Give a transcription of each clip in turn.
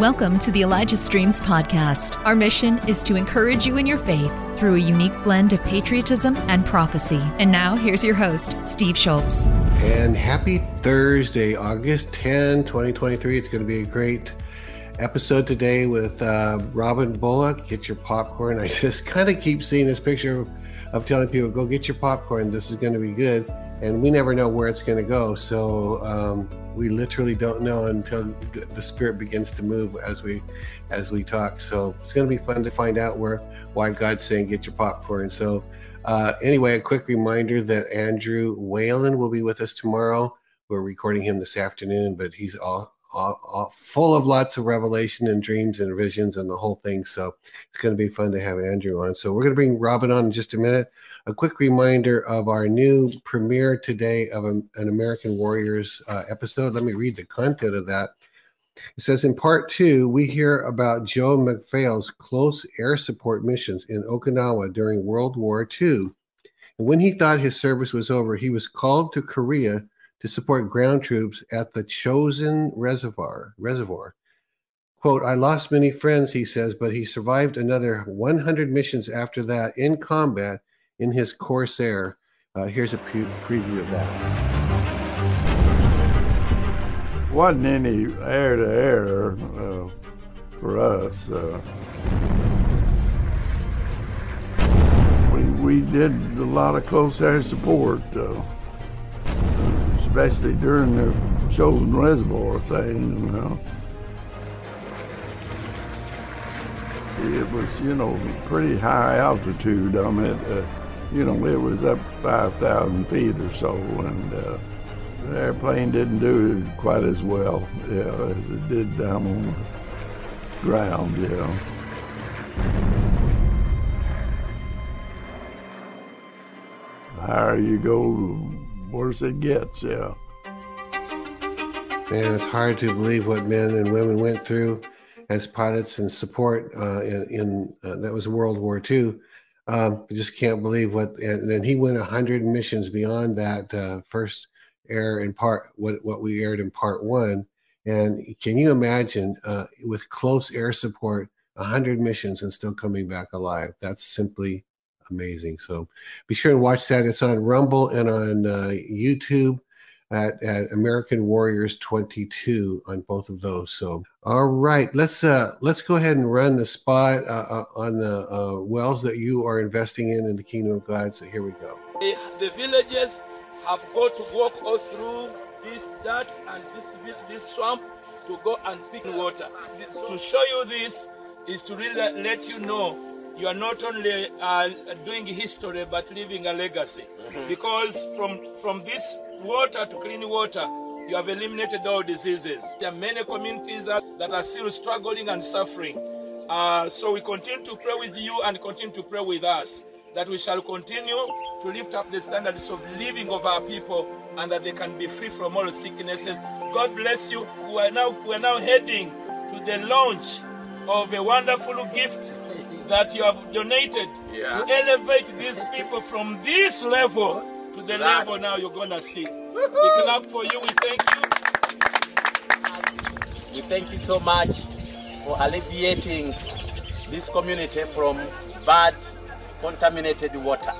Welcome to the Elijah Streams podcast. Our mission is to encourage you in your faith through a unique blend of patriotism and prophecy. And now, here's your host, Steve Shultz. And happy Thursday, August 10, 2023. It's going to be a great episode today with uh, Robin Bullock. Get your popcorn. I just kind of keep seeing this picture of, of telling people, go get your popcorn. This is going to be good. And we never know where it's going to go. So, um, we literally don't know until the spirit begins to move as we as we talk. So it's going to be fun to find out where why god's saying get your popcorn. So uh, anyway a quick reminder that andrew whalen will be with us tomorrow. We're recording him this afternoon but he's all, all, all full of lots of revelation and dreams and visions and the whole thing. So it's going to be fun to have andrew on. So we're going to bring robin on in just a minute a quick reminder of our new premiere today of an American Warriors uh, episode. Let me read the content of that. It says in part two, we hear about Joe McPhail's close air support missions in Okinawa during World War II. And when he thought his service was over, he was called to Korea to support ground troops at the Chosin Reservoir. Reservoir. Quote, I lost many friends, he says, but he survived another 100 missions after that in combat in his Corsair. Uh, here's a pre- preview of that. Wasn't any air to air uh, for us. Uh, we, we did a lot of close air support, uh, especially during the Chosin Reservoir thing, you know. It was, you know, pretty high altitude. I mean, uh, you know, it was up 5,000 feet or so, and uh, the airplane didn't do quite as well yeah, as it did down on the ground, yeah. The higher you go, the worse it gets, yeah. Man, it's hard to believe what men and women went through as pilots and support uh, in, in uh, that was World War II um, I just can't believe what. And then he went hundred missions beyond that uh, first air in part what what we aired in part one. And can you imagine uh, with close air support, hundred missions and still coming back alive? That's simply amazing. So be sure and watch that. It's on Rumble and on uh, YouTube at, at American Warriors 22 on both of those. So, all right, let's uh, let's go ahead and run the spot uh, uh, on the uh, wells that you are investing in in the Kingdom of God. So here we go. The, the villages have got to walk all through this dirt and this this swamp to go and pick water. To show you this is to really let you know you are not only uh, doing history but leaving a legacy. Mm-hmm. Because from from this water to clean water, you have eliminated all diseases. There are many communities that are still struggling and suffering. Uh, so we continue to pray with you and continue to pray with us that we shall continue to lift up the standards of living of our people and that they can be free from all sicknesses. God bless you. We are now, we are now heading to the launch of a wonderful gift that you have donated yeah. to elevate these people from this level to the level now you're gonna see. We clap for you. We thank you. We thank you so much for alleviating this community from bad, contaminated water.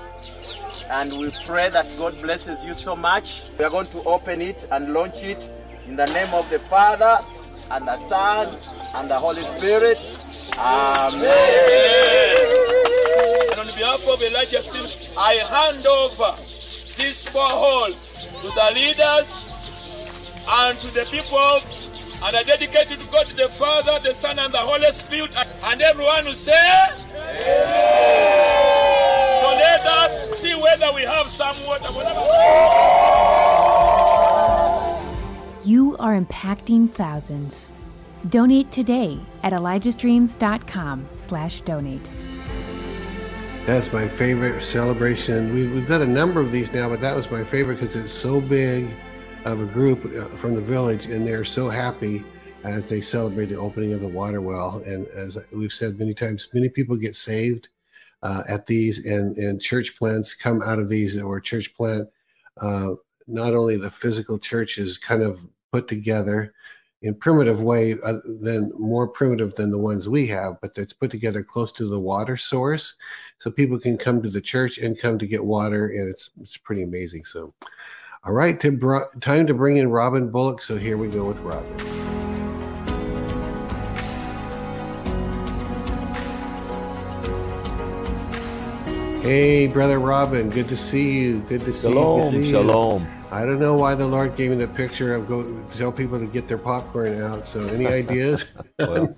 And we pray that God blesses you so much. We are going to open it and launch it in the name of the Father and the Son and the Holy Spirit. Amen. And on behalf of Elijah Stream, I hand over this borehole to the leaders and to the people and I dedicate it to God, the Father, the Son, and the Holy Spirit, and everyone who say, Amen. So let us see whether we have some water. You are impacting thousands. Donate today at elijahstreams.com slash donate. That's my favorite celebration. We, we've got a number of these now, but that was my favorite because it's so big of a group uh, from the village, and they're so happy as they celebrate the opening of the water well. And as we've said many times, many people get saved uh, at these, and, and church plants come out of these, or church plant. Uh, not only the physical church is kind of put together, in primitive way uh, than more primitive than the ones we have, but it's put together close to the water source, so people can come to the church and come to get water, and it's it's pretty amazing. So, all right, to br- time to bring in Robin Bullock. So here we go with Robin. Hey, brother Robin, good to see you. Good to see shalom, you. Shalom, shalom. I don't know why the Lord gave me the picture of go tell people to get their popcorn out. So, any ideas? well,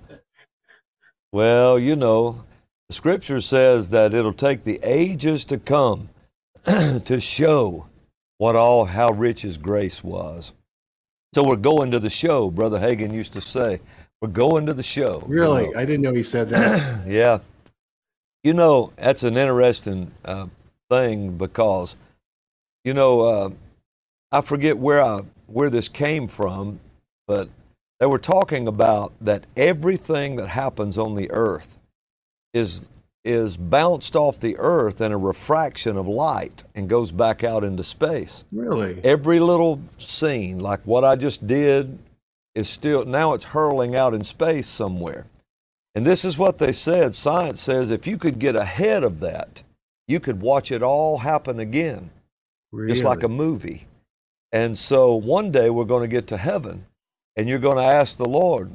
well, you know, Scripture says that it'll take the ages to come to show what all how rich His grace was. So we're going to the show, Brother Hagin used to say. We're going to the show. Really, you know? I didn't know he said that. yeah, you know, that's an interesting uh, thing because, you know, uh, I forget where I where this came from, but they were talking about that everything that happens on the earth is is bounced off the earth in a refraction of light and goes back out into space. Really? Every little scene, like what I just did, is still now it's hurling out in space somewhere. And this is what they said. Science says if you could get ahead of that, you could watch it all happen again, really? just like a movie. And so one day we're going to get to heaven, and you're going to ask the Lord,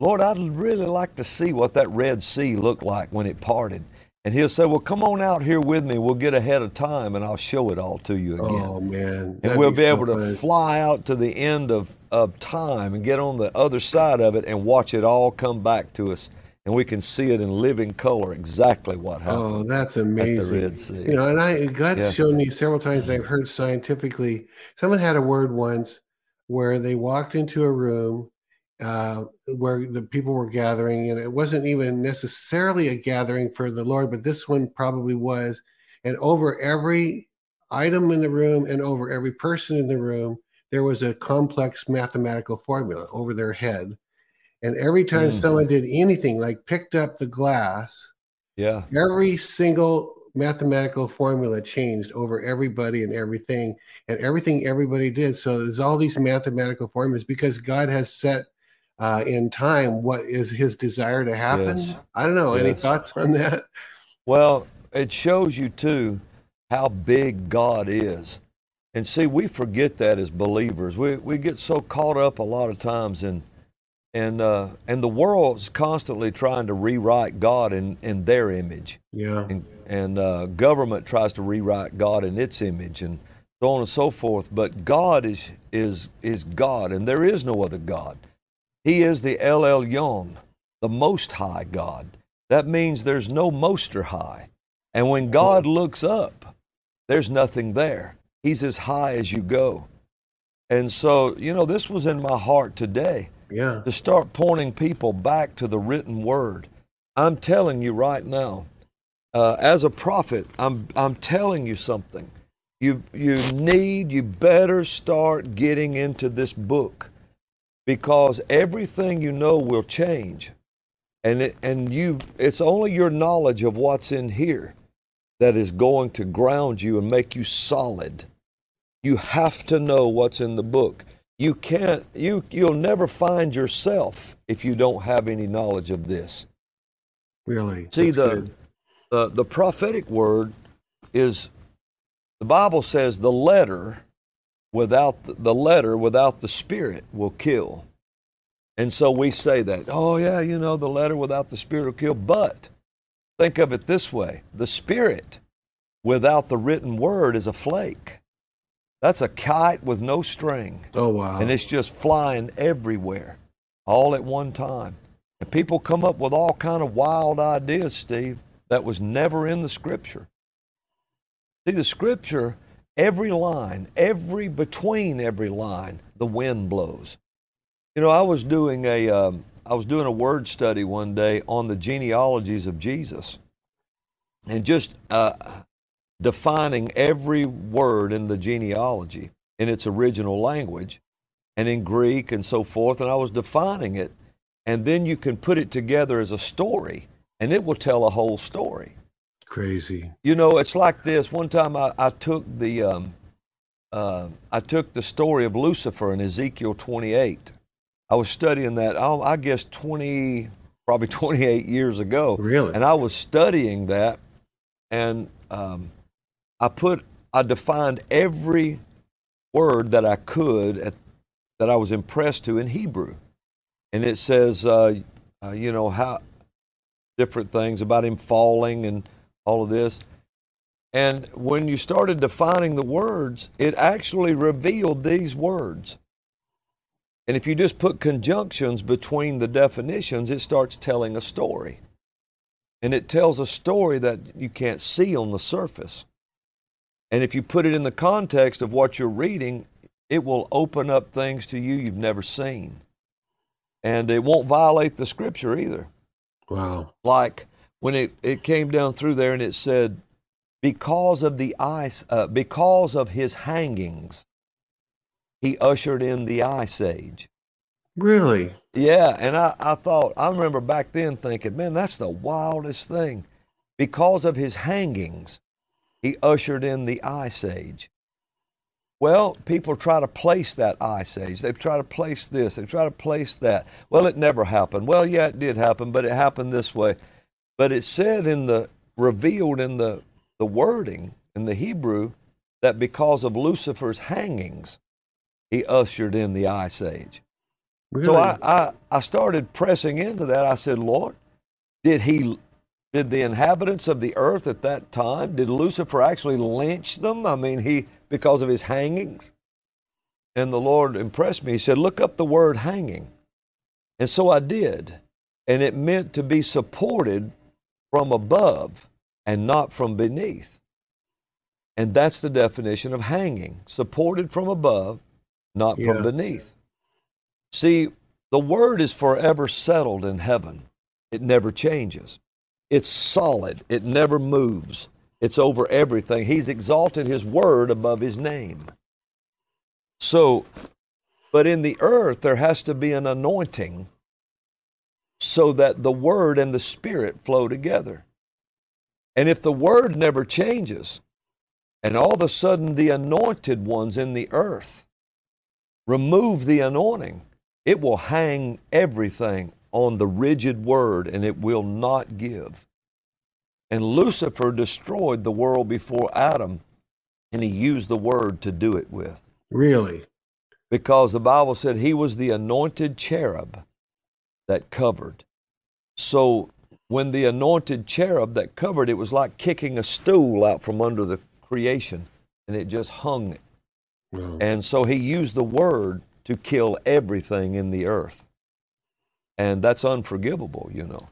Lord, I'd really like to see what that Red Sea looked like when it parted. And he'll say, Well, come on out here with me. We'll get ahead of time and I'll show it all to you oh, again. Oh, man. That'd and we'll be, be so able to fly out to the end of, of time and get on the other side of it and watch it all come back to us and we can see it in living color exactly what oh, happened. Oh, that's amazing! You know, and I God's yeah. shown me several times. I've heard scientifically. Someone had a word once where they walked into a room uh, where the people were gathering, and it wasn't even necessarily a gathering for the Lord, but this one probably was. And over every item in the room and over every person in the room, there was a complex mathematical formula over their head and every time mm. someone did anything like picked up the glass, yeah, every single mathematical formula changed over everybody and everything, and everything everybody did. So there's all these mathematical formulas because God has set uh, in time what is His desire to happen. Yes. I don't know. Yes. Any thoughts on that? Well, it shows you too how big God is. And see, we forget that as believers. We, we get so caught up a lot of times in and uh, and the world's constantly trying to rewrite God in, in their image. Yeah. And, and uh, government tries to rewrite God in its image, and so on and so forth. But God is is is God, and there is no other God. He is the El Elyon, the Most High God. That means there's no Moster High. And when God looks up, there's nothing there. He's as high as you go. And so, you know, this was in my heart today yeah. to start pointing people back to the written word. I'm telling you right now, uh, as a prophet, I'm, I'm telling you something. You, you need, you better start getting into this book because everything you know will change. And, it, and you, it's only your knowledge of what's in here that is going to ground you and make you solid. You have to know what's in the book you can't you you'll never find yourself if you don't have any knowledge of this really see the, the the prophetic word is the bible says the letter without the, letter without the spirit will kill and so we say that oh yeah you know the letter without the spirit will kill but think of it this way the spirit without the written word is a flake that's a kite with no string. Oh, wow. And it's just flying everywhere all at one time. And people come up with all kind of wild ideas, Steve, that was never in the scripture. See, the scripture, every line, every between every line, the wind blows. You know, I was doing a, um, I was doing a word study one day on the genealogies of Jesus, and just uh, defining every word in the genealogy in its original language and in Greek and so forth. And I was defining it. And then you can put it together as a story and it will tell a whole story. Crazy. You know, it's like this. One time I, I took the um, uh, I took the story of Lucifer in Ezekiel 28. I was studying that. I, I guess twenty, probably twenty eight years ago. Really? And I was studying that, and um, I put I defined every word that I could at, that I was impressed to in Hebrew, and it says, uh, uh, you know how different things about him falling and all of this. And when you started defining the words, it actually revealed these words. And if you just put conjunctions between the definitions, it starts telling a story. And it tells a story that you can't see on the surface. And if you put it in the context of what you're reading, it will open up things to you you've never seen. And it won't violate the scripture either. Wow. Like when it, it came down through there and it said, because of the ice, uh, because of his hangings, he ushered in the ice age. Really? Yeah, and I, I thought, I remember back then thinking, man, that's the wildest thing. Because of his hangings, he ushered in the ice age. Well, people try to place that ice age. They try to place this. They try to place that. Well, it never happened. Well, yeah, it did happen, but it happened this way. But it said in the revealed in the the wording in the Hebrew that because of Lucifer's hangings, he ushered in the ice age. Really? So I, I, I started pressing into that. I said, Lord, did he did the inhabitants of the earth at that time, did Lucifer actually lynch them? I mean, he because of his hangings? And the Lord impressed me. He said, Look up the word hanging. And so I did. And it meant to be supported from above and not from beneath. And that's the definition of hanging supported from above, not Yeah. from beneath. See, the word is forever settled in heaven, it never changes. It's solid, it never moves, it's over everything. He's exalted his word above his name. So, but in the earth, there has to be an anointing so that the word and the spirit flow together. And if the word never changes, and all of a sudden the anointed ones in the earth remove the anointing, it will hang everything on the rigid word and it will not give. And Lucifer destroyed the world before Adam, and he used the word to do it with. Really? Because the Bible said he was the anointed cherub that covered. So when the anointed cherub that covered, it was like kicking a stool out from under the creation, and it just hung it. Wow. And so he used the word to kill everything in the earth. And that's unforgivable, you know.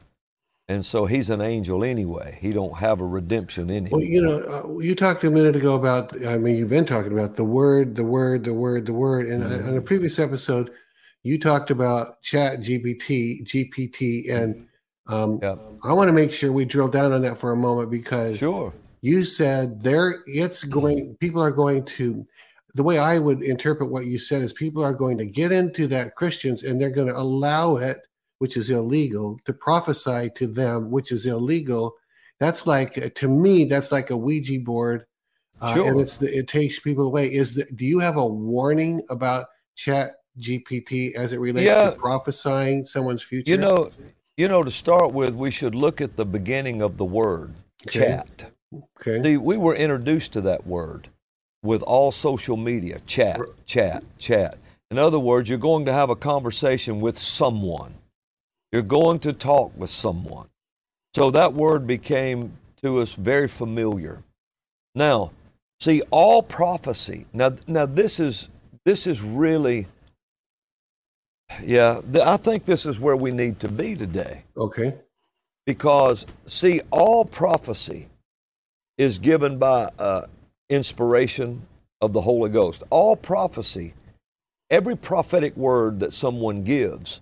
And so he's an angel anyway. He don't have a redemption in him. Well, you know, uh, you talked a minute ago about, I mean, you've been talking about the word, the word, the word, the word. And uh, on a previous episode, you talked about chat GPT, GPT. And um, Yep. I want to make sure we drill down on that for a moment because Sure. you said there, it's going, people are going to, the way I would interpret what you said is people are going to get into that Christians and they're going to allow it, which is illegal, to prophesy to them, which is illegal. That's like to me, that's like a Ouija board, uh, and it's the, it takes people away. Is the, do you have a warning about Chat GPT as it relates Yeah. to prophesying someone's future? You know, you know, to start with, we should look at the beginning of the word Okay. chat. okay, See, we were introduced to that word with all social media chat, chat, chat. In other words, you're going to have a conversation with someone, you're going to talk with someone. So that word became to us very familiar. Now, see, all prophecy. Now, now this is this is really, yeah. th- I think this is where we need to be today. Okay, because see all prophecy is given by uh, inspiration of the holy ghost. All prophecy every prophetic word that someone gives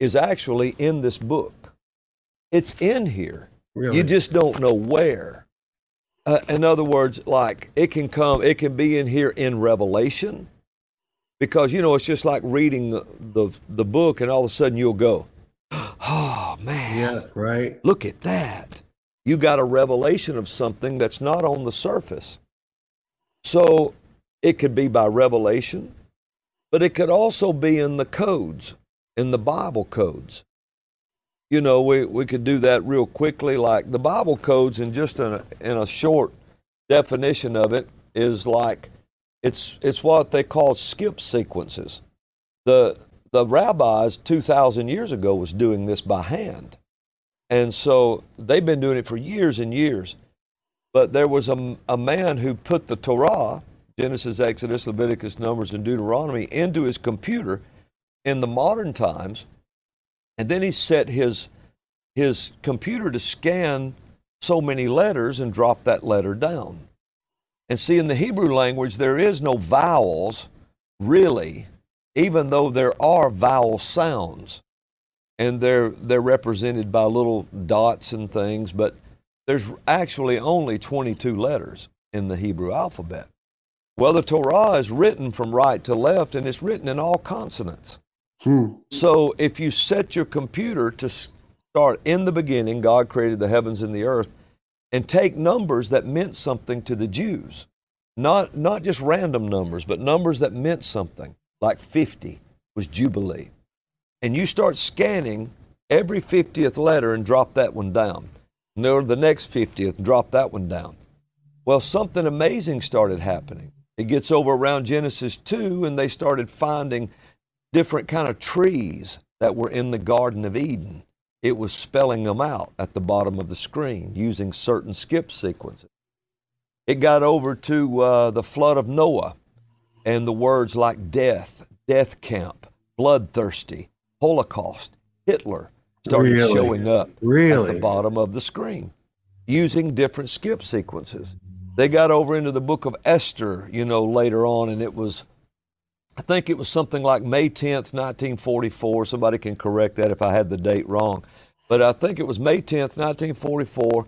is actually in this book. It's in here. Really, you just don't know where. Uh, in other words like it can come it can be in here in revelation because you know it's just like reading the, the, the book and all of a sudden you'll go oh man yeah, right, Look at that. You got a revelation of something that's not on the surface. So it could be by revelation, but it could also be in the codes. in the Bible codes. You know, we, we could do that real quickly. Like the Bible codes, in just in a, in a short definition of it, is like it's it's what they call skip sequences. The the rabbis two thousand years ago was doing this by hand, and so they've been doing it for years and years. But there was a, a man who put the Torah, Genesis, Exodus, Leviticus, Numbers, and Deuteronomy, into his computer in the modern times, and then he set his his computer to scan so many letters and drop that letter down. And see, in the Hebrew language, there is no vowels, really, even though there are vowel sounds. And they're, they're represented by little dots and things, but there's actually only 22 letters in the Hebrew alphabet. Well, the Torah is written from right to left, and it's written in all consonants. Hmm. So if you set your computer to start in the beginning, God created the heavens and the earth, and take numbers that meant something to the Jews, not, not just random numbers, but numbers that meant something, like 50 was Jubilee. And you start scanning every 50th letter and drop that one down. Or the next 50th, drop that one down. Well, something amazing started happening. It gets over around Genesis 2, and they started finding different kind of trees that were in the Garden of Eden. It was spelling them out at the bottom of the screen using certain skip sequences. It got over to uh, the flood of Noah and the words like death, death camp, bloodthirsty, Holocaust, Hitler started Really? showing up at the bottom of the screen using different skip sequences. They got over into the book of Esther, you know, later on, and it was, I think it was something like May 10th, 1944. Somebody can correct that if I had the date wrong. But I think it was May 10th, 1944,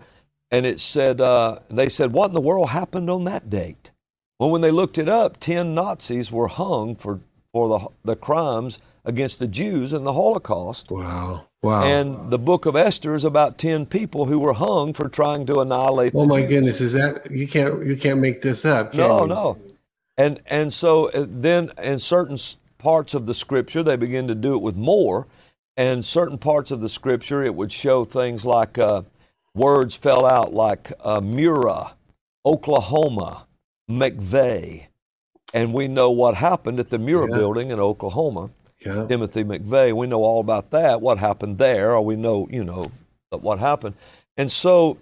and it said, uh, they said, what in the world happened on that date? Well, when they looked it up, 10 Nazis were hung for, for the, the crimes against the Jews in the Holocaust. Wow. Wow. And the book of Esther is about 10 people who were hung for trying to annihilate oh the my Jews. goodness, is that you can't you can't make this up? Can No, you? no. And and so uh, then in certain parts of the scripture they begin to do it with more, and certain parts of the scripture it would show things like uh, words fell out like uh, Murrah, Oklahoma, McVeigh, and we know what happened at the Murrah Yeah. building in Oklahoma. Yeah. Timothy McVeigh. We know all about that, what happened there, or we know, you know, what happened. And so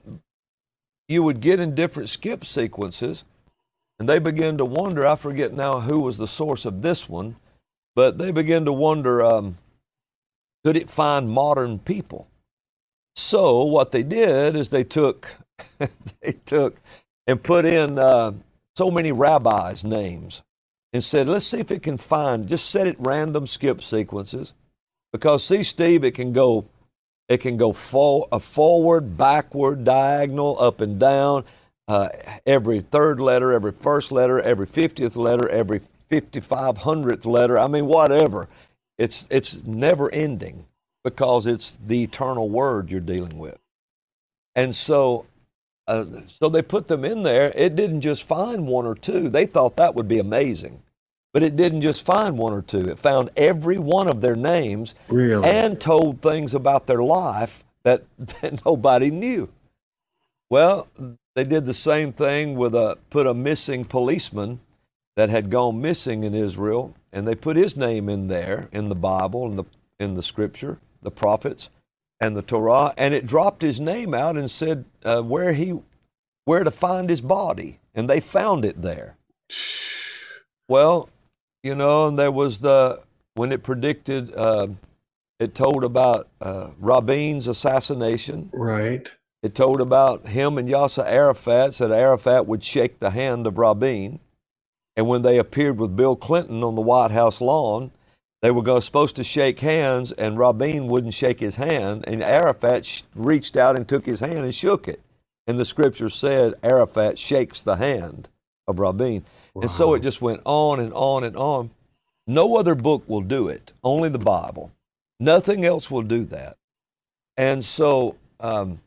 you would get in different skip sequences, and they begin to wonder. I forget now who was the source of this one, but they begin to wonder um, could it find modern people? So what they did is they took, they took and put in uh, so many rabbis' names and said, let's see if it can find, just set it random skip sequences. Because see, Steve, it can go, it can go for, uh, forward, backward, diagonal, up and down, uh, every third letter, every first letter, every 50th letter, every 5500th letter. I mean, whatever. It's, it's never ending because it's the eternal word you're dealing with. And so uh, so they put them in there. It didn't just find one or two. They thought that would be amazing. But it didn't just find one or two. It found every one of their names Really? and told things about their life that, that nobody knew. Well, they did the same thing with a put a missing policeman that had gone missing in Israel, and they put his name in there in the Bible and the in the Scripture, the prophets, and the Torah, and it dropped his name out and said uh, where he where to find his body, and they found it there. Well, you know, and there was the when it predicted, uh, it told about uh, Rabin's assassination. right. It told about him and Yasser Arafat, said Arafat would shake the hand of Rabin. And when they appeared with Bill Clinton on the White House lawn, they were supposed to shake hands, and Rabin wouldn't shake his hand. And Arafat sh- reached out and took his hand and shook it. And the scripture said Arafat shakes the hand of Rabin. And so it just went on and on and on. No other book will do it, only the Bible. Nothing else will do that. And so um,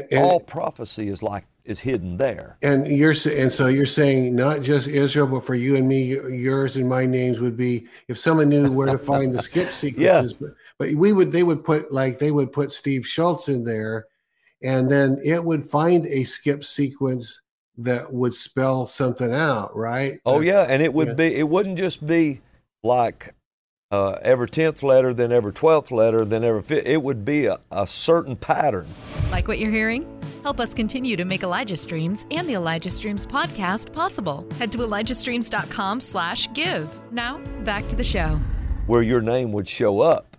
And, and- all prophecy is like is hidden there. And you're and so you're saying not just Israel, but for you and me, yours and my names would be if someone knew where to find the skip sequences. But, but we would they would put like they would put Steve Shultz in there, and then it would find a skip sequence that would spell something out, right? Oh That- yeah, and it would yeah. be it wouldn't just be like uh, every tenth letter, then every twelfth letter, then every fifth. It would be a, a certain pattern. Like what you're hearing? Help us continue to make Elijah Streams and the Elijah Streams podcast possible. Head to ElijahStreams.com slash give. Now, back to the show. where your name would show up.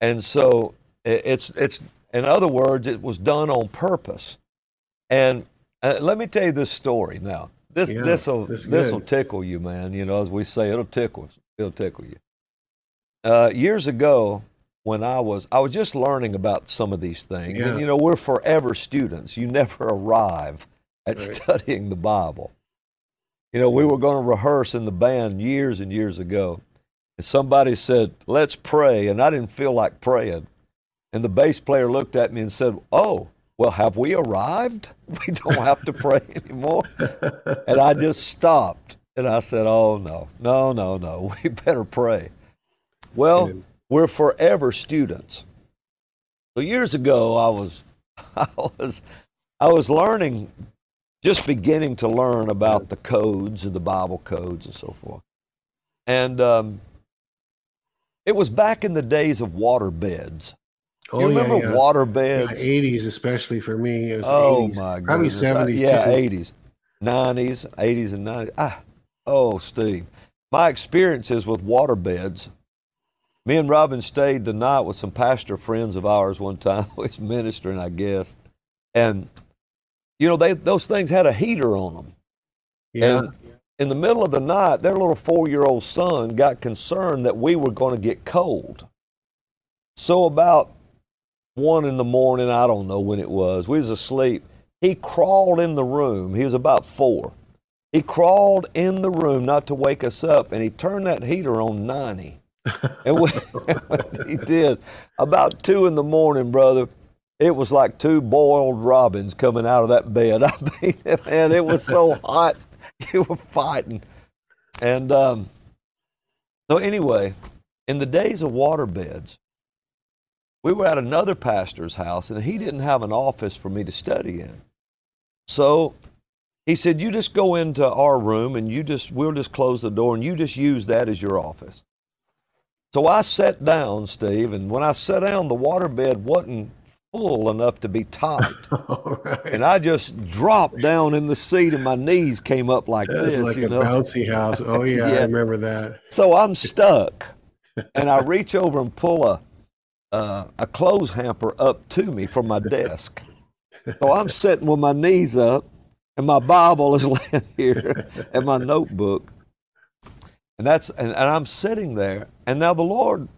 And so it's it's in other words, it was done on purpose. And uh, let me tell you this story now. This Yeah, this will this will tickle you, man. You know, as we say, it'll tickle it'll tickle you. Uh, years ago, when I was I was just learning about some of these things, Yeah. and you know, we're forever students. You never arrive at Right. studying the Bible. You know, we were going to rehearse in the band years and years ago. And somebody said, Let's pray. And I didn't feel like praying. And the bass player looked at me and said, Oh, well, have we arrived? We don't have to pray anymore. And I just stopped. And I said, Oh, no, no, no, no. We better pray. Well. We're forever students. So years ago, I was, I was, I was learning, just beginning to learn about the codes and the Bible codes and so forth. And um, it was back in the days of water beds. Oh, you yeah, remember yeah. water Yeah, beds? 80s, especially for me. It was oh 80s. my Probably goodness. 70s. Yeah, too. 80s, 90s, 80s, and 90s. Ah, oh, Steve. My experiences with water beds. Me and Robin stayed the night with some pastor friends of ours one time. who was ministering, I guess. And, you know, they those things had a heater on them. Yeah. And in the middle of the night, their little four year old son got concerned that we were going to get cold. So, about one in the morning, I don't know when it was, we was asleep. He crawled in the room. He was about four. He crawled in the room not to wake us up, and he turned that heater on 90. And we, he did. About two in the morning, brother, it was like two boiled robins coming out of that bed. I mean, man, it was so hot. You were fighting. And um, so, anyway, in the days of water beds, we were at another pastor's house, and he didn't have an office for me to study in. So he said, You just go into our room and you just, we'll just close the door and you just use that as your office. So I sat down, Steve, and when I sat down, the waterbed wasn't full enough to be tight. Right. and I just dropped down in the seat and my knees came up like That's this. like you a know? bouncy house. Oh, yeah, I remember that. So I'm stuck, and I reach over and pull a uh, a clothes hamper up to me from my desk. So I'm sitting with my knees up, and my Bible is laying here, and my notebook, and that's and, and I'm sitting there, and now the Lord,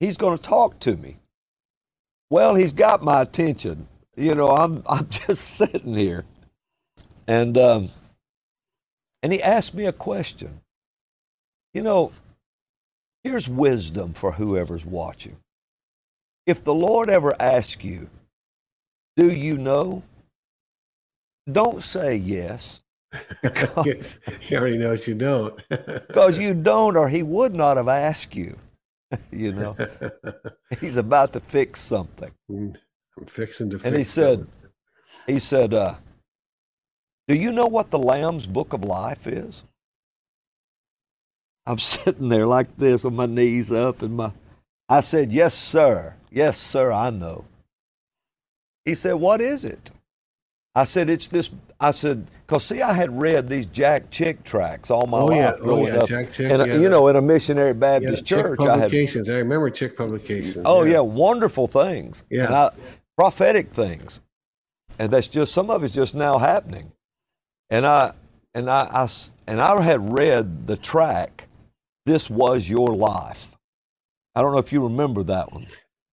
He's going to talk to me. Well, He's got my attention. You know, I'm I'm just sitting here, and um, and He asked me a question. You know, here's wisdom for whoever's watching. If the Lord ever asks you, Do you know? Don't say yes. Because, you already knows you don't. because you don't, or He would not have asked you. you know, He's about to fix something. I'm fixing to fix. And he said, something. He said, uh, Do you know what the Lamb's book of life is? I'm sitting there like this with my knees up and my I said, Yes, sir. Yes, sir, I know. He said, What is it? I said, It's this I said, because see, I had read these Jack Chick tracks all my Oh, life yeah. Oh, yeah, up. Jack Chick, and, uh, yeah, you know, in a missionary Yeah, Baptist Chick church, I had publications. I, remember Chick publications. Oh yeah, wonderful things. Yeah. And I, prophetic things, and that's just some of it's just now happening. And I and I, I and I had read the track. This was your life. I don't know if you remember that one.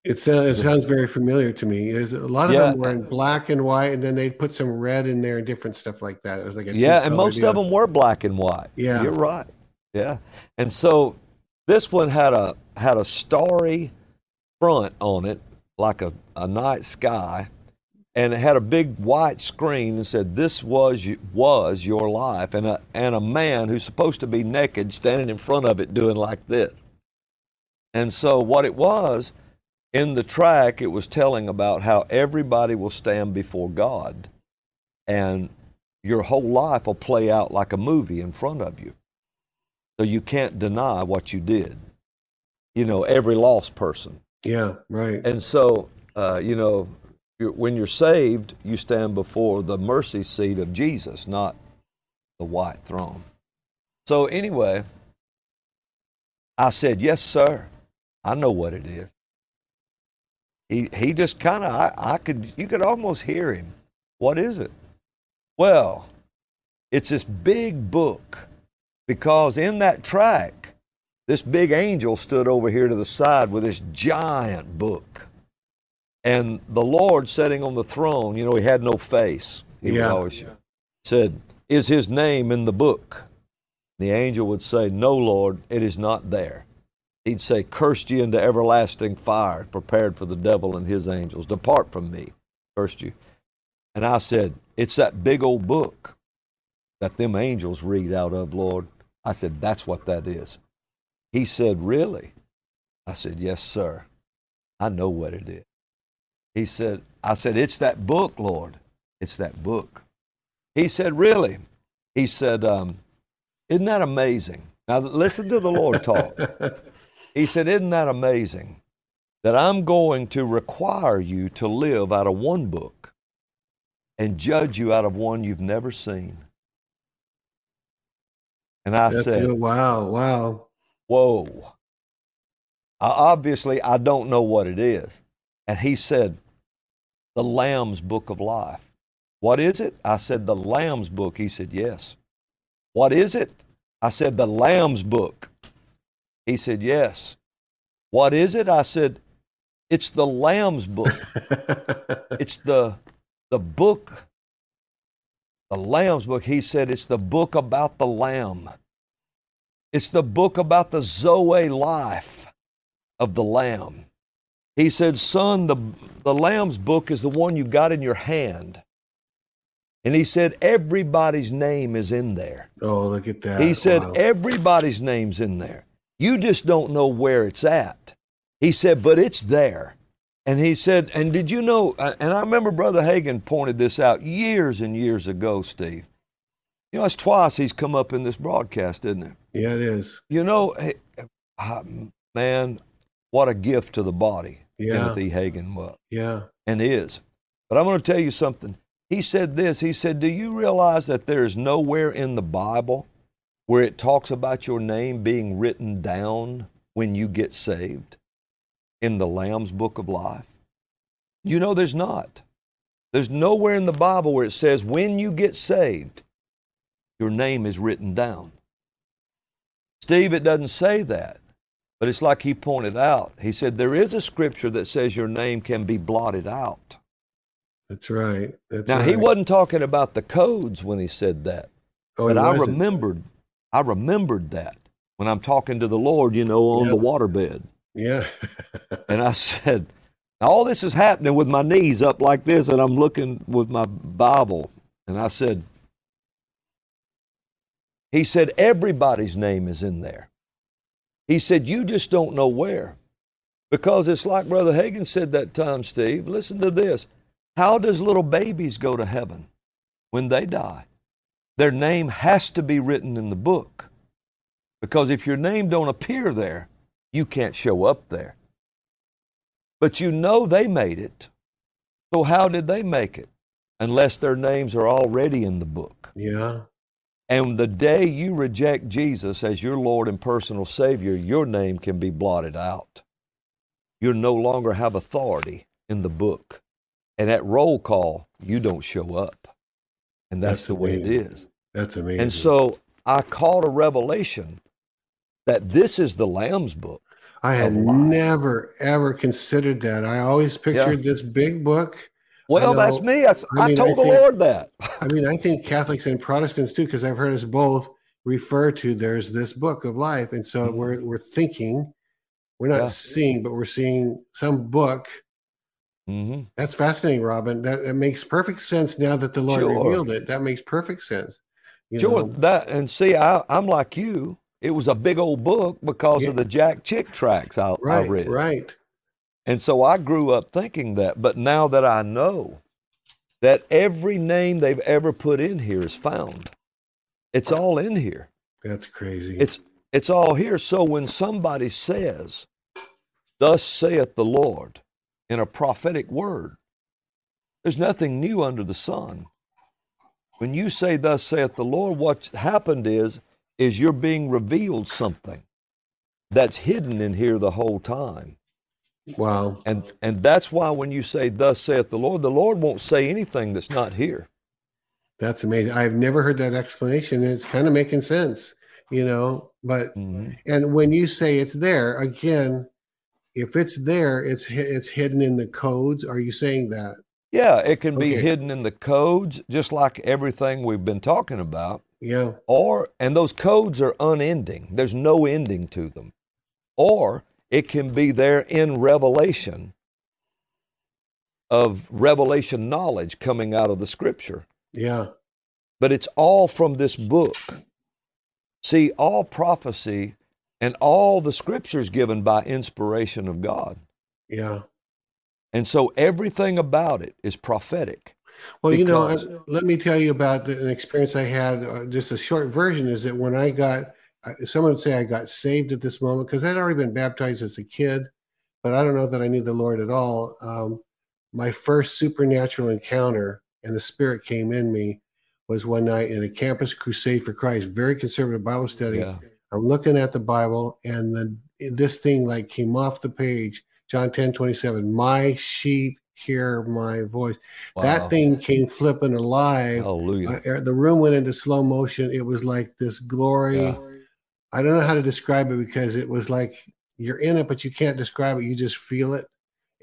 It sounds, it sounds very familiar to me. There's a lot of Yeah. them were in black and white, and then they'd put some red in there and different stuff like that. It was like a Yeah, and most deal. of them were black and white. Yeah. you're right. Yeah, and so this one had a had a starry front on it, like a, a night sky, and it had a big white screen and said, "This was was your life," and a and a man who's supposed to be naked standing in front of it doing like this. And so what it was in the track, it was telling about how everybody will stand before God, and your whole life will play out like a movie in front of you. So you can't deny what you did. You know, every lost person. Yeah, right. And so, uh, you know, you're, when you're saved, you stand before the mercy seat of Jesus, not the white throne. So, anyway, I said, Yes, sir. I know what it is. He, he just kind of, I, I could, you could almost hear him. What is it? Well, it's this big book because in that track, this big angel stood over here to the side with this giant book. And the Lord sitting on the throne, you know, he had no face. He Yeah. always said, Is his name in the book? The angel would say, No, Lord, it is not there. He'd say, Cursed you into everlasting fire, prepared for the devil and his angels. Depart from me, cursed you. And I said, It's that big old book that them angels read out of, Lord. I said, That's what that is. He said, Really? I said, Yes, sir. I know what it is. He said, I said, It's that book, Lord. It's that book. He said, Really? He said, um, Isn't that amazing? Now, listen to the Lord talk. He said, Isn't that amazing that I'm going to require you to live out of one book and judge you out of one you've never seen? And I That's said, it. Wow, wow. Whoa. I, obviously, I don't know what it is. And he said, The Lamb's Book of Life. What is it? I said, The Lamb's Book. He said, Yes. What is it? I said, The Lamb's Book. He said, Yes. What is it? I said, It's the Lamb's Book. it's the, the book, the Lamb's Book. He said, It's the book about the Lamb. It's the book about the Zoe life of the Lamb. He said, Son, the, the Lamb's book is the one you got in your hand. And he said, Everybody's name is in there. oh, look at that. He said, Wow. Everybody's name's in there. You just don't know where it's at. He said, But it's there. And he said, And did you know? uh, And I remember Brother Hagin pointed this out years and years ago, Steve. You know, it's twice he's come up in this broadcast, isn't it? yeah, it is. You know, uh, man, what a gift to the body Yeah. Timothy Hagin was Yeah. and is. But I'm going to tell you something. He said this. He said, Do you realize that there is nowhere in the Bible where it talks about your name being written down when you get saved in the Lamb's Book of Life? You know, there's not. There's nowhere in the Bible where it says when you get saved, your name is written down. Steve, it doesn't say that. But it's like he pointed out. He said there is a scripture that says your name can be blotted out. That's right. That's Now, right. he wasn't talking about the codes when he said that, Oh, but I remembered, I remembered that when I'm talking to the Lord, you know, on Yeah. the waterbed. Yeah. And I said, now all this is happening with my knees up like this, and I'm looking with my Bible. And I said, he said, everybody's name is in there. He said, you just don't know where. Because it's like Brother Hagin said that time, Steve. Listen to this. How does little babies go to heaven when they die? Their name has to be written in the book. Because if your name don't appear there, you can't show up there. But you know they made it. So how did they make it? Unless their names are already in the book. yeah. And the day you reject Jesus as your Lord and personal Savior, your name can be blotted out. You no longer have authority in the book. And at roll call, you don't show up. And that's, That's the way it is. That's amazing. And so I caught a revelation that this is the Lamb's book. I had never ever considered that. I always pictured this big book. Well, know. that's me. I, I I told I the Lord that. I mean, I think Catholics and Protestants too, because I've heard us both refer to there's this book of life, and so Mhm. we're we're thinking, we're not Yeah. seeing, but we're seeing some book hmm That's fascinating, Robin. That, that makes perfect sense now that the Lord Sure. revealed it. That makes perfect sense. You Sure, know? that and see, I, I'm like you. It was a big old book because Yeah. of the Jack Chick tracks I, I Right, read. right. And so I grew up thinking that. But now that I know that every name they've ever put in here is found, it's all in here. That's crazy. It's it's all here. So when somebody says, "Thus saith the Lord," in a prophetic word, there's nothing new under the sun. When you say, "Thus saith the Lord," what's happened is is you're being revealed something that's hidden in here the whole time. wow. And and that's why when you say, "Thus saith the Lord," the Lord won't say anything that's not here. That's amazing. I've never heard that explanation. It's kind of making sense, you know. But Mhm. and when you say it's there again, if it's there, it's it's hidden in the codes. Are you saying that? Yeah, it can be Okay. hidden in the codes, just like everything we've been talking about. Yeah. or and those codes are unending there's no ending to them or it can be there in revelation of revelation knowledge coming out of the scripture Yeah. but it's all from this book see all prophecy and all the scriptures given by inspiration of god Yeah. and so everything about it is prophetic Well, you know, let me tell you about the, an experience I had. Uh, just a short version is that when I got, uh, someone would say I got saved at this moment because I'd already been baptized as a kid, but I don't know that I knew the Lord at all. Um, my first supernatural encounter and the Spirit came in me was one night in a campus crusade for Christ, very conservative Bible study. yeah I'm looking at the Bible, and then this thing like came off the page. John 10 27. My sheep hear my voice. Wow. That thing came flipping alive. hallelujah Uh, the room went into slow motion. It was like this glory. Yeah. I don't know how to describe it because it was like you're in it, but you can't describe it. You just feel it.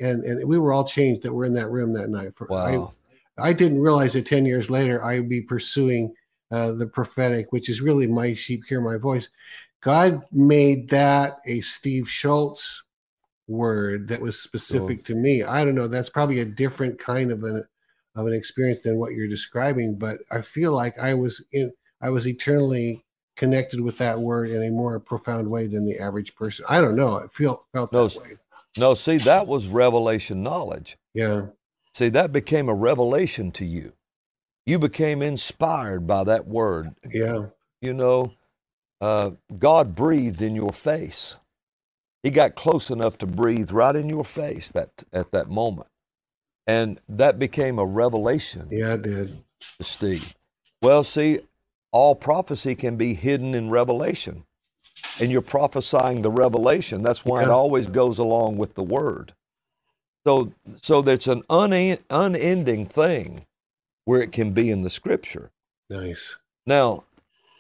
And and we were all changed that were in that room that night. For, wow I, I didn't realize that 10 years later I would be pursuing uh, the prophetic, which is really my sheep hear my voice. God made that a Steve Shultz word that was specific to me. I don't know. That's probably a different kind of an of an experience than what you're describing, but I feel like I was in I was eternally connected with that word in a more profound way than the average person. I don't know. I feel felt No, that way. no see that was revelation knowledge Yeah. See, that became a revelation to you. You became inspired by that word. Yeah. You know, uh, God breathed in your face. He got close enough to breathe right in your face that at that moment, and that became a revelation Yeah, it did. to Steve. Well, see, all prophecy can be hidden in revelation, and you're prophesying the revelation. That's why it always goes along with the word. So, so that's an une- unending thing where it can be in the scripture. Nice. Now,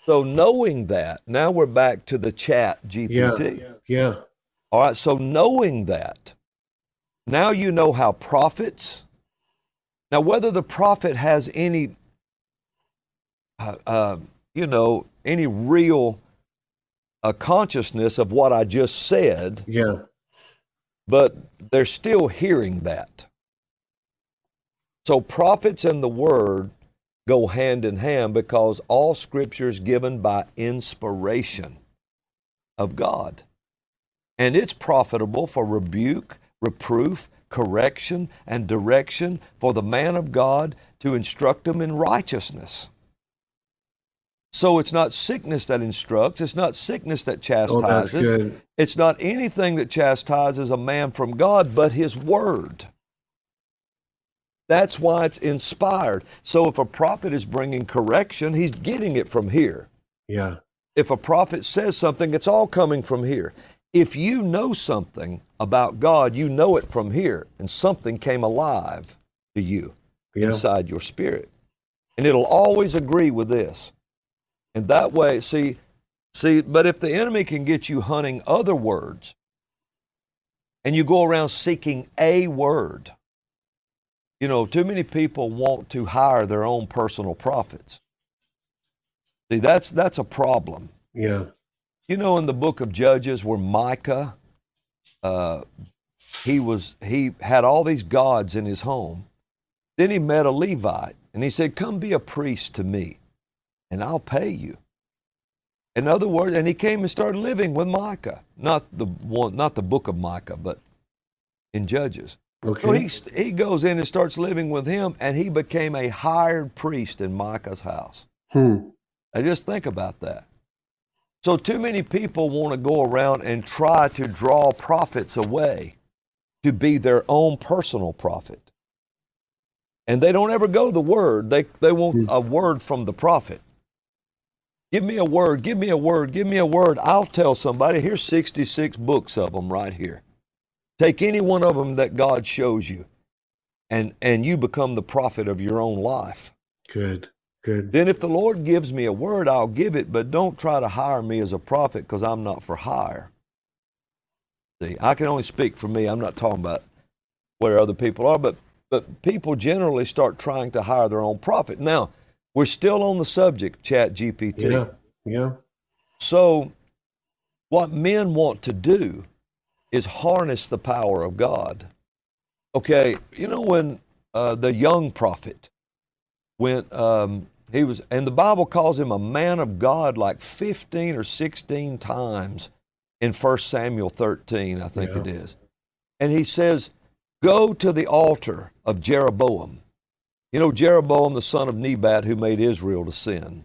so knowing that, now we're back to the chat Yeah. GPT. Yeah. All right, so knowing that, now you know how prophets, now whether the prophet has any, uh, uh, you know, any real uh, consciousness of what I just said, Yeah. but they're still hearing that. So prophets and the word go hand in hand because all scripture is given by inspiration of God. And it's profitable for rebuke, reproof, correction, and direction for the man of God to instruct him in righteousness. So it's not sickness that instructs, it's not sickness that Oh, chastises. good. It's not anything that chastises a man from God, but His Word. That's why it's inspired. So if a prophet is bringing correction, he's getting it from here. Yeah. If a prophet says something, it's all coming from here. If you know something about God, you know it from here, and something came alive to you Yeah. inside your spirit. And it'll always agree with this. And that way, see, see, but if the enemy can get you hunting other words, and you go around seeking a word, you know, too many people want to hire their own personal prophets. See, that's that's a problem. Yeah. You know, in the book of Judges, where Micah uh, he was he had all these gods in his home. Then he met a Levite and he said, Come be a priest to me, and I'll pay you. In other words, and he came and started living with Micah. Not the one not the book of Micah, but in Judges. Okay. So he, he goes in and starts living with him, and he became a hired priest in Micah's house. Hmm. Now just think about that. So, too many people want to go around and try to draw prophets away to be their own personal prophet. And they don't ever go the word, they, they want a word from the prophet. Give me a word, give me a word, give me a word. I'll tell somebody, here's 66 books of them right here. Take any one of them that God shows you, and, and you become the prophet of your own life. Good. Good. Then, if the Lord gives me a word, I'll give it, but don't try to hire me as a prophet because I'm not for hire. See, I can only speak for me. I'm not talking about where other people are, but, but people generally start trying to hire their own prophet. Now, we're still on the subject, Chat GPT. Yeah. Yeah. So, what men want to do is harness the power of God. Okay, you know when uh, the young prophet went, um, he was, and the Bible calls him a man of God like 15 or 16 times in 1 Samuel 13, I think Yeah. it is. And he says, Go to the altar of Jeroboam. You know, Jeroboam, the son of Nebat, who made Israel to sin.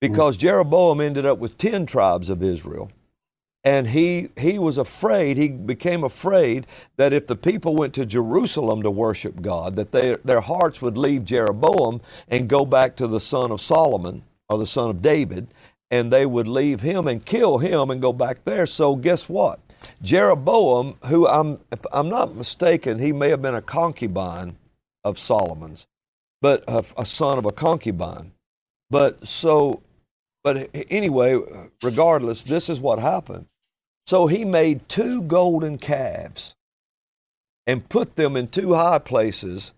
Because Jeroboam ended up with 10 tribes of Israel. And he, he was afraid, he became afraid that if the people went to Jerusalem to worship God, that they, their hearts would leave Jeroboam and go back to the son of Solomon or the son of David, and they would leave him and kill him and go back there. So guess what? Jeroboam, who I'm, if I'm not mistaken, he may have been a concubine of Solomon's, but a, a son of a concubine. But so, but anyway, regardless, this is what happened. So he made two golden calves and put them in two high places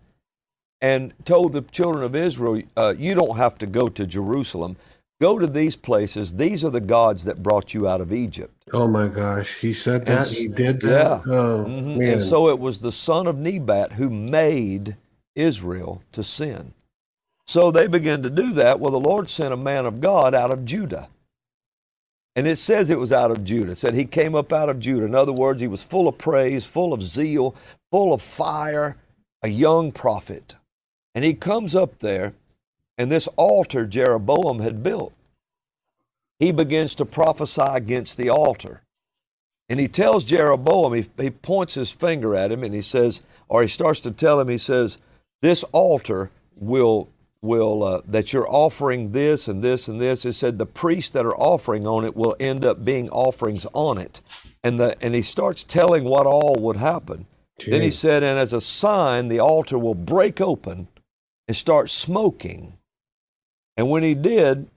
and told the children of Israel, uh, You don't have to go to Jerusalem. Go to these places. These are the gods that brought you out of Egypt. Oh my gosh. He said that. s- He did that. yeah. Oh Mhm. man. And so it was the son of Nebat who made Israel to sin. So they began to do that. Well, the Lord sent a man of God out of Judah. And it says it was out of Judah. It said he came up out of Judah. In other words, he was full of praise, full of zeal, full of fire, a young prophet. And he comes up there, and this altar Jeroboam had built. He begins to prophesy against the altar. And he tells Jeroboam, he, he points his finger at him and he says, or he starts to tell him, he says, This altar will, will uh, that you're offering this and this and this. He said, The priests that are offering on it will end up being offerings on it. And, the, and he starts telling what all would happen. Then he said, And as a sign, the altar will break open and start smoking. And when he did,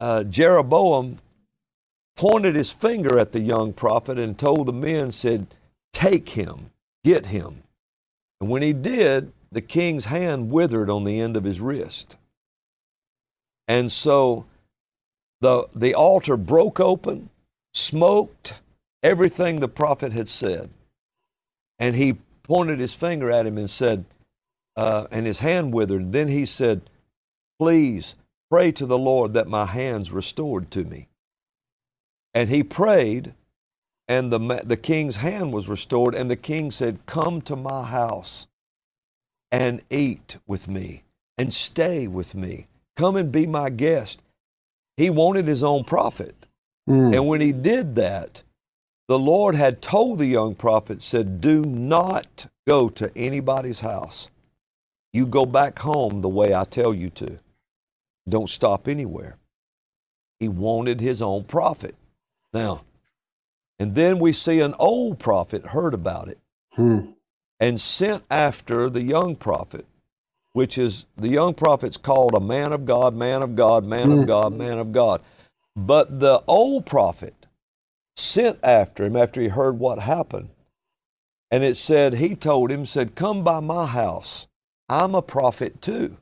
uh, Jeroboam pointed his finger at the young prophet and told the men, said, Take him, get him. And when he did, the king's hand withered on the end of his wrist. And so the, the altar broke open, smoked everything the prophet had said. And he pointed his finger at him and said, uh, and his hand withered. Then he said, Please pray to the Lord that my hand's restored to me. And he prayed, and the, the king's hand was restored. And the king said, Come to my house and eat with me and stay with me. Come and be my guest. He wanted his own prophet. Mm. And when he did that, the Lord had told the young prophet, said, Do not go to anybody's house. You go back home the way I tell you to. Don't stop anywhere. He wanted his own prophet. Now, and then we see an old prophet heard about it Hmm. And sent after the young prophet, which is the young prophet's called a man of God, man of God, man of mm. God, man of God. But the old prophet sent after him after he heard what happened. And it said, he told him, said, Come by my house. I'm a prophet too.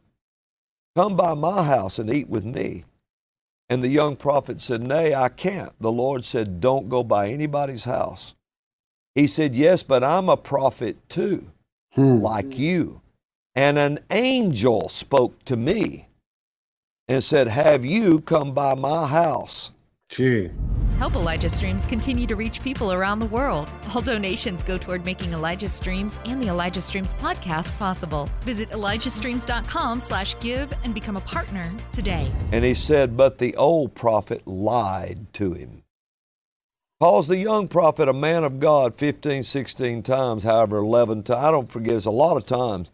Come by my house and eat with me. And the young prophet said, Nay, I can't. The Lord said, Don't go by anybody's house. He said, Yes, but I'm a prophet too, Hmm. like you. And an angel spoke to me and said, Have you come by my house? Gee. Help Elijah Streams continue to reach people around the world. All donations go toward making Elijah Streams and the Elijah Streams podcast possible. Visit elijahstreams.com slash give and become a partner today. And he said, But the old prophet lied to him. Calls the young prophet a man of God 15, 16 times, however, 11 times. I don't forget, it's a lot of times.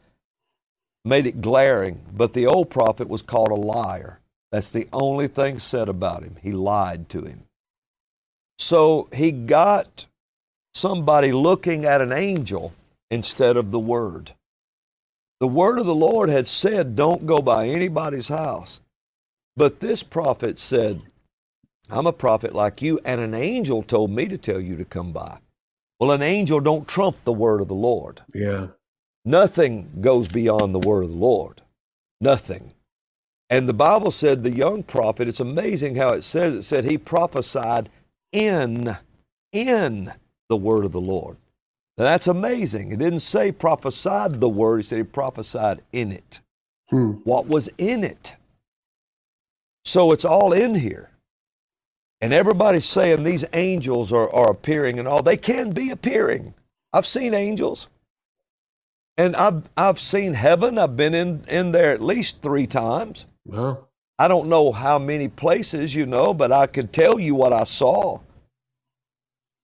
Made it glaring. But the old prophet was called a liar. That's the only thing said about him. He lied to him. So he got somebody looking at an angel instead of the word. The word of the Lord had said, Don't go by anybody's house. But this prophet said, I'm a prophet like you, and an angel told me to tell you to come by. Well, an angel don't trump the word of the Lord. Yeah. Nothing goes beyond the word of the Lord. Nothing. And the Bible said the young prophet, it's amazing how it says it said he prophesied in in the word of the Lord. Now that's amazing. It didn't say prophesied the word, he said he prophesied in it. Hmm. What was in it? So it's all in here. And everybody's saying these angels are, are appearing and all. They can be appearing. I've seen angels. And I've, I've seen heaven. I've been in, in there at least three times. Well, I don't know how many places, you know, but I could tell you what I saw.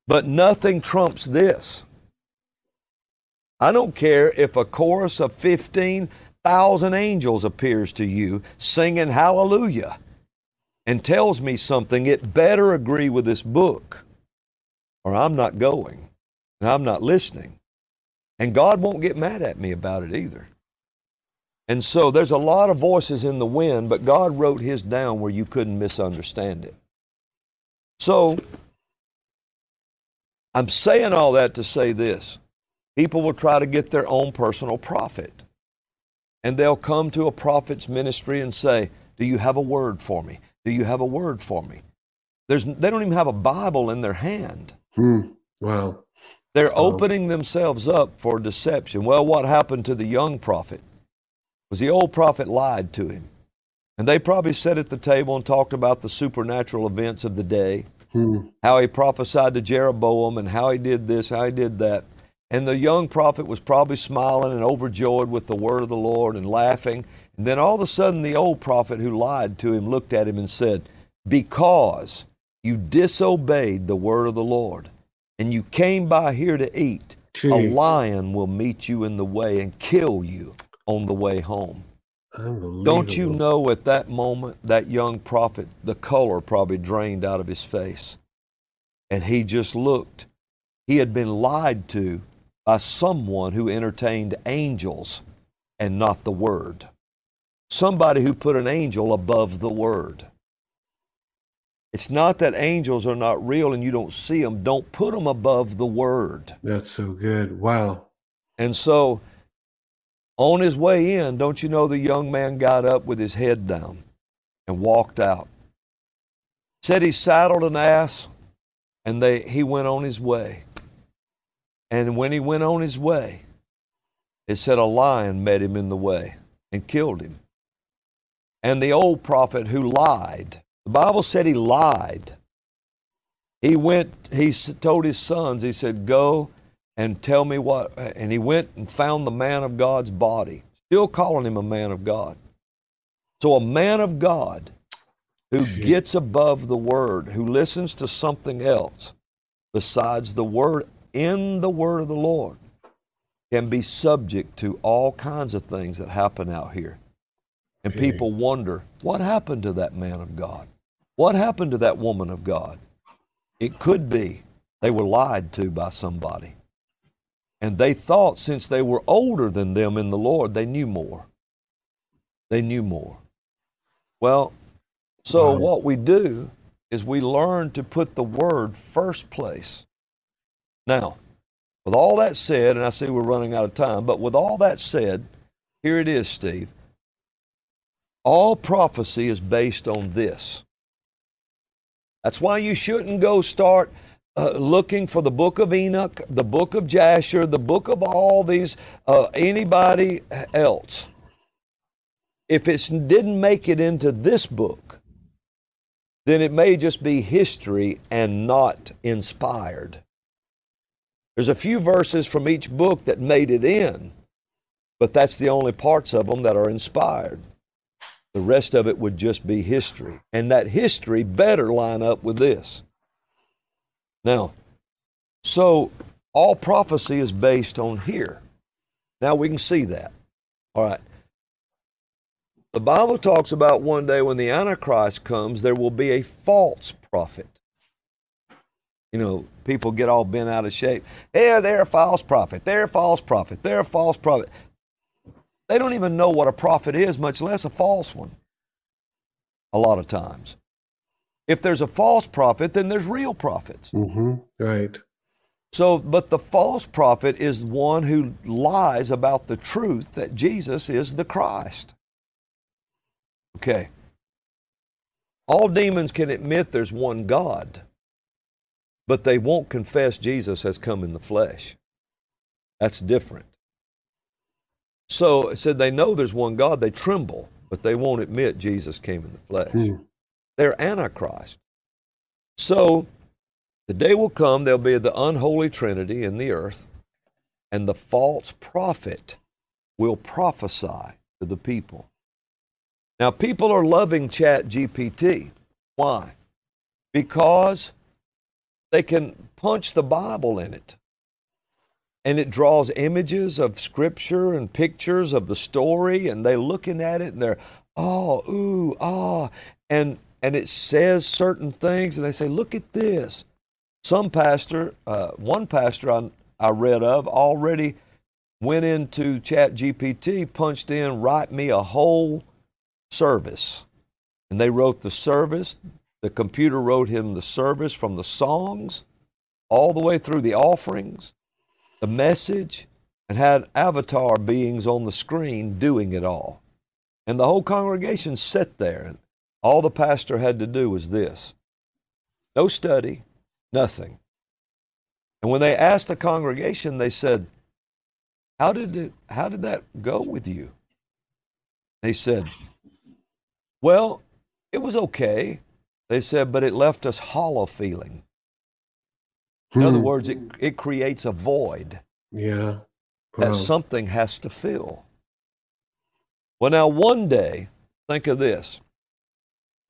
But nothing trumps this. I don't care if a chorus of 15,000 angels appears to you singing hallelujah and tells me something, it better agree with this book, or I'm not going and I'm not listening. And God won't get mad at me about it either. And so there's a lot of voices in the wind, but God wrote His down where you couldn't misunderstand it. So I'm saying all that to say this people will try to get their own personal prophet. And they'll come to a prophet's ministry and say, Do you have a word for me? Do you have a word for me? There's, they don't even have a Bible in their hand. hmm. Wow. They're Oh. opening themselves up for deception. Well, what happened to the young prophet? Was the old prophet lied to him? And they probably sat at the table and talked about the supernatural events of the day, Hmm. how he prophesied to Jeroboam and how he did this, how he did that. And the young prophet was probably smiling and overjoyed with the word of the Lord and laughing. And then all of a sudden, the old prophet who lied to him looked at him and said, Because you disobeyed the word of the Lord and you came by here to eat, a lion will meet you in the way and kill you on the way home. Don't you know at that moment, that young prophet, the color probably drained out of his face. And he just looked. He had been lied to by someone who entertained angels and not the Word. Somebody who put an angel above the Word. It's not that angels are not real and you don't see them. Don't put them above the Word. That's so good. Wow. And so, on his way in, don't you know the young man got up with his head down and walked out? Said he saddled an ass and they, he went on his way. And when he went on his way, it said a lion met him in the way and killed him. And the old prophet who lied, the Bible said he lied. He went, he told his sons, he said, Go and tell me what. And he went and found the man of God's body, still calling him a man of God. So, a man of God who gets above the word, who listens to something else besides the word in the word of the Lord, can be subject to all kinds of things that happen out here. And people wonder, what happened to that man of God? What happened to that woman of God? It could be they were lied to by somebody. And they thought since they were older than them in the Lord, they knew more. They knew more. Well, so Wow. what we do is we learn to put the word first place. Now, with all that said, and I see we're running out of time, but with all that said, here it is, Steve. All prophecy is based on this. That's why you shouldn't go start uh, looking for the book of Enoch, the book of Jasher, the book of all these, uh, anybody else, if it didn't make it into this book, then it may just be history and not inspired. There's a few verses from each book that made it in, but that's the only parts of them that are inspired. The rest of it would just be history. And that history better line up with this. Now, so all prophecy is based on here. Now we can see that. All right. The Bible talks about one day when the Antichrist comes, there will be a false prophet. You know, people get all bent out of shape. Yeah, they're a false prophet. They're a false prophet. They're a false prophet. They don't even know what a prophet is, much less a false one. A lot of times. If there's a false prophet, then there's real prophets. Mm-hmm. Right. So, but the false prophet is one who lies about the truth that Jesus is the Christ. Okay. All demons can admit there's one God, but they won't confess Jesus has come in the flesh. That's different. So it said they know there's one God, they tremble, but they won't admit Jesus came in the flesh. Hmm. They're Antichrist. So the day will come, there'll be the unholy trinity in the earth, and the false prophet will prophesy to the people. Now, people are loving Chat GPT. Why? Because they can punch the Bible in it and it draws images of scripture and pictures of the story and they're looking at it and they're oh ooh ah. And and it says certain things and they say look at this. Some pastor uh, one pastor I, I read of already went into chat gpt punched in write me a whole service. And they wrote the service. The computer wrote him the service from the songs all the way through the offerings the message, and had avatar beings on the screen doing it all. And the whole congregation sat there, and all the pastor had to do was this no study, nothing. And when they asked the congregation, they said, How did, it, how did that go with you? They said, Well, it was okay. They said, but it left us hollow feeling. In other Hmm. words, it, it creates a void Yeah. that something has to fill. Well, now, one day, think of this.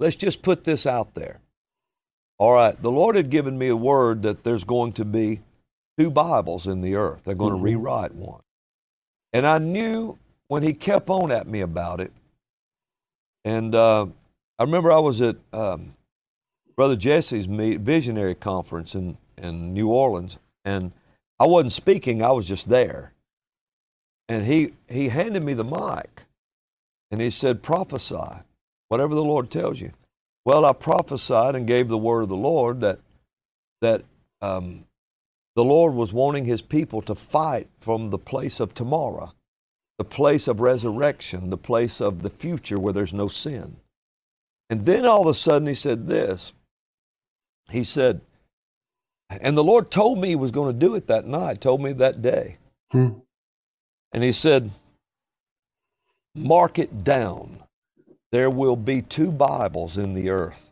Let's just put this out there. All right, the Lord had given me a word that there's going to be two Bibles in the earth. They're going Mhm. to rewrite one. And I knew when He kept on at me about it. And uh, I remember I was at um, Brother Jesse's meet, visionary conference in, in New Orleans, and I wasn't speaking, I was just there. And he, he handed me the mic and he said, Prophesy, whatever the Lord tells you. Well, I prophesied and gave the word of the Lord that, that um, the Lord was wanting his people to fight from the place of tomorrow, the place of resurrection, the place of the future where there's no sin. And then all of a sudden he said this. He said, and the Lord told me he was going to do it that night, told me that day. Hmm. And he said, Mark it down. There will be two Bibles in the earth.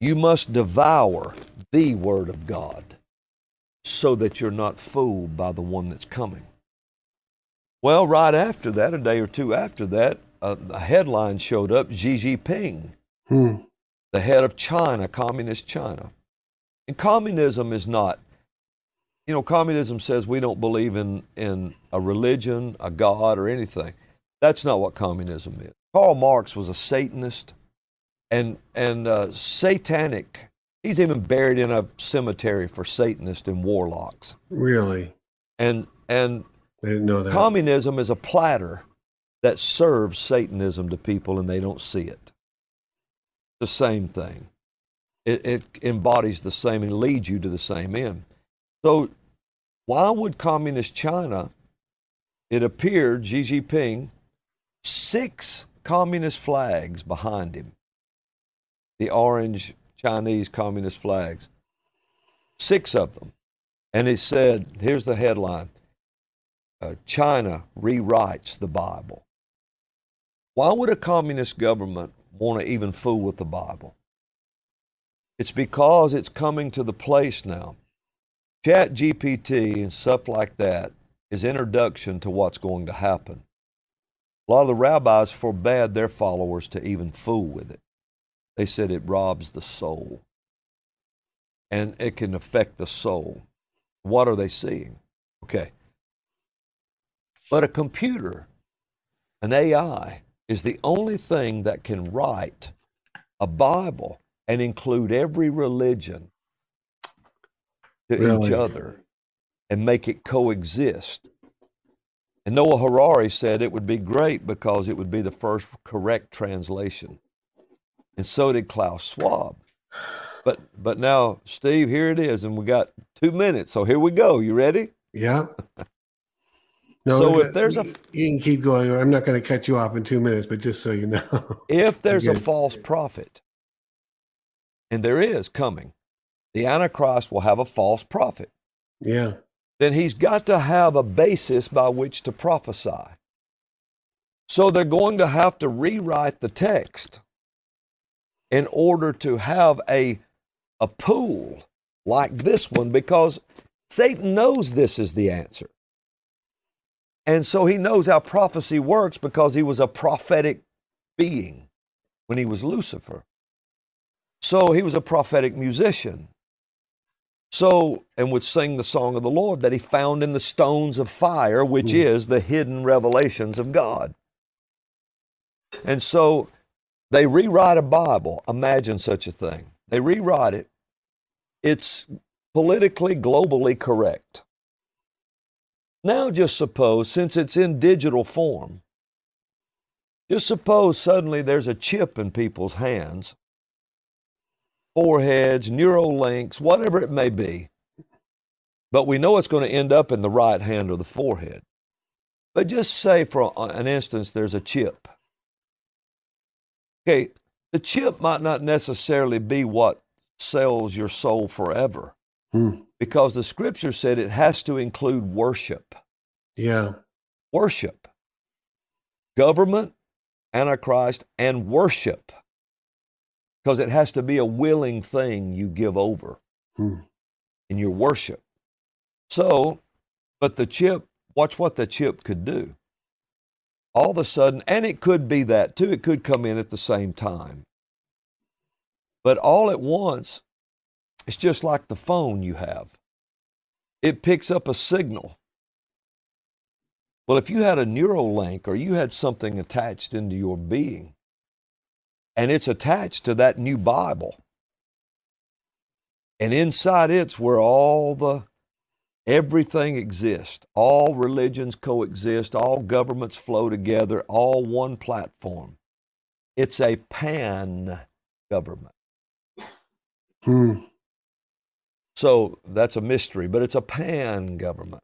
You must devour the Word of God so that you're not fooled by the one that's coming. Well, right after that, a day or two after that, a, a headline showed up Xi Jinping, Hmm. the head of China, communist China. And communism is not, you know, communism says we don't believe in, in a religion, a God, or anything. That's not what communism is. Karl Marx was a Satanist and, and uh, satanic. He's even buried in a cemetery for Satanists and warlocks. Really? And, and I didn't know that. communism is a platter that serves Satanism to people and they don't see it. The same thing. It, it embodies the same and leads you to the same end. So, why would communist China, it appeared, Xi Jinping, six communist flags behind him, the orange Chinese communist flags. six of them. And he said, here's the headline uh, China rewrites the Bible. Why would a communist government want to even fool with the Bible? It's because it's coming to the place now. Chat GPT and stuff like that is introduction to what's going to happen. A lot of the rabbis forbade their followers to even fool with it. They said it robs the soul and it can affect the soul. What are they seeing? Okay. But a computer, an AI, is the only thing that can write a Bible and include every religion to Really? each other and make it coexist. And Noah Harari said it would be great because it would be the first correct translation. And so did Klaus Schwab. But but now, Steve, here it is, and we got two minutes. So here we go. You ready? Yeah. So if there's a- you can keep going. I'm not going to cut you off in two minutes, but just so you know. If there's a false prophet, and there is coming, the Antichrist will have a false prophet. yeah. Then he's got to have a basis by which to prophesy. So they're going to have to rewrite the text in order to have a, a pool like this one because Satan knows this is the answer. And so he knows how prophecy works because he was a prophetic being when he was Lucifer. So he was a prophetic musician. So, and would sing the song of the Lord that he found in the stones of fire, which Hmm. is the hidden revelations of God. And so they rewrite a Bible. Imagine such a thing. They rewrite it. It's politically, globally correct. Now, just suppose, since it's in digital form, just suppose suddenly there's a chip in people's hands, foreheads, neural links, whatever it may be. But we know it's going to end up in the right hand or the forehead. But just say, for an instance, there's a chip. Okay, the chip might not necessarily be what sells your soul forever Hmm. because the scripture said it has to include worship. Yeah. Worship. Government, Antichrist, and worship. Because it has to be a willing thing you give over Hmm. in your worship. So, but the chip, watch what the chip could do. All of a sudden, and it could be that too, it could come in at the same time. But all at once, it's just like the phone you have. It picks up a signal. Well, if you had a neural link or you had something attached into your being, and it's attached to that new Bible, and inside it's where all the everything exists, all religions coexist, all governments flow together, all one platform. It's a pan government. Hmm. So that's a mystery, but it's a pan government.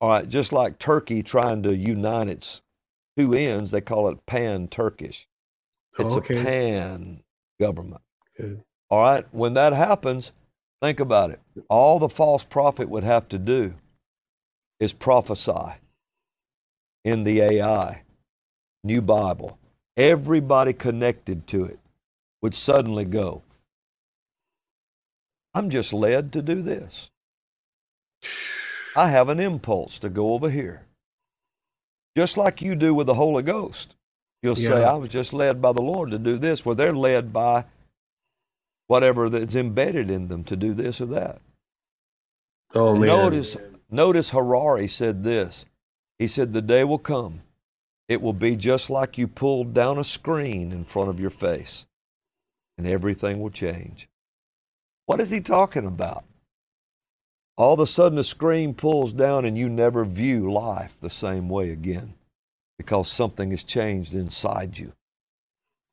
All right, just like Turkey trying to unite its two ends, they call it pan Turkish. It's Okay. a pan government. Good. All right, when that happens, think about it. All the false prophet would have to do is prophesy in the AI, new Bible. Everybody connected to it would suddenly go, I'm just led to do this. I have an impulse to go over here. Just like you do with the Holy Ghost. You'll say, I was just led by the Lord to do this. Well, they're led by whatever that's embedded in them to do this or that. Oh man. Notice, notice Harari said this. He said, The day will come. It will be just like you pulled down a screen in front of your face, and everything will change. What is he talking about? All of a sudden, the screen pulls down, and you never view life the same way again because something has changed inside you.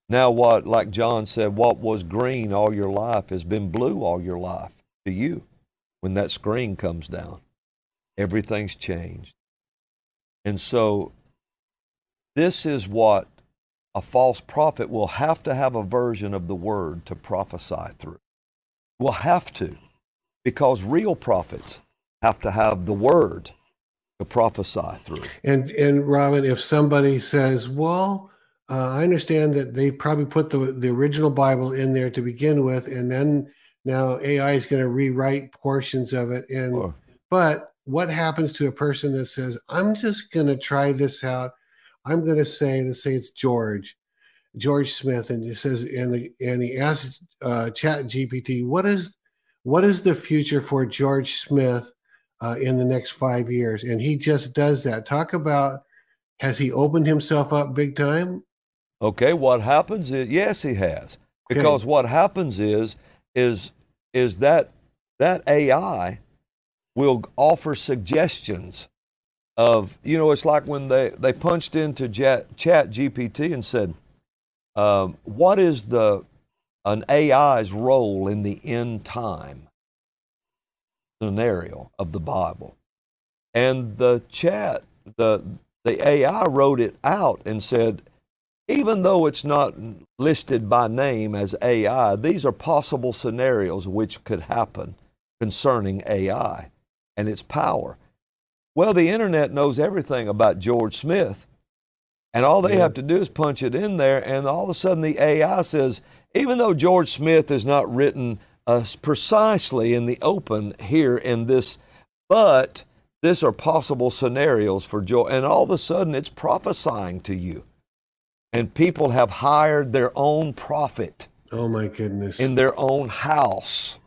Now, what, like John said, what was green all your life has been blue all your life to you when that screen comes down. Everything's changed. And so, this is what a false prophet will have to have a version of the word to prophesy through. will have to, because real prophets have to have the word to prophesy through. And and Robin, if somebody says, "Well," uh, I understand that they probably put the the original Bible in there to begin with, and then now AI is going to rewrite portions of it. And Sure. but what happens to a person that says, "I'm just going to try this out. I'm going to say, let's say it's George, George Smith," and he says, and the, and he asks uh, Chat GPT, "What is what is the future for George Smith uh, in the next five years?" And he just does that. Talk about has he opened himself up big time? Okay, what happens is yes, he has. Okay. Because what happens is is is that that AI will offer suggestions of you know it's like when they they punched into chat, chat GPT and said, um, "What is the an AI's role in the end time scenario of the Bible?" And the chat the the AI wrote it out and said, even though it's not listed by name as AI, these are possible scenarios which could happen concerning AI and its power. Well, the internet knows everything about George Smith, and all they Yeah. have to do is punch it in there, and all of a sudden the AI says, even though George Smith is not written uh, precisely in the open here in this, but these are possible scenarios for George, and all of a sudden it's prophesying to you and people have hired their own prophet Oh my goodness! in their own house.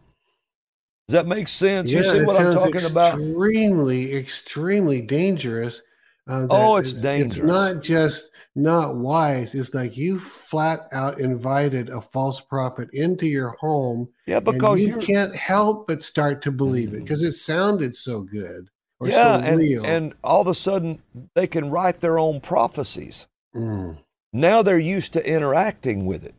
Does that make sense? you see what I'm talking about? extremely, extremely dangerous. Uh, Oh, it's It's dangerous. not just not wise. It's like you flat out invited a false prophet into your home, Yeah, because you can't help but start to believe it because it sounded so good or yeah, so and, real. and all of a sudden they can write their own prophecies. Mm. Now they're used to interacting with it.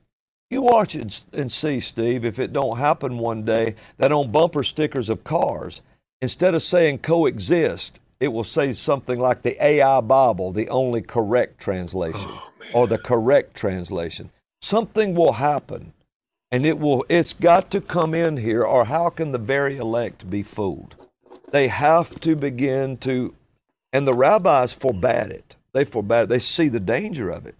You watch it and see, Steve, if it don't happen one day, that on bumper stickers of cars, instead of saying coexist, it will say something like the AI Bible, the only correct translation, Oh, or the correct translation. Something will happen, and it will. It's got to come in here, or how can the very elect be fooled? They have to begin to, and the rabbis forbade it. They forbade. They see the danger of it.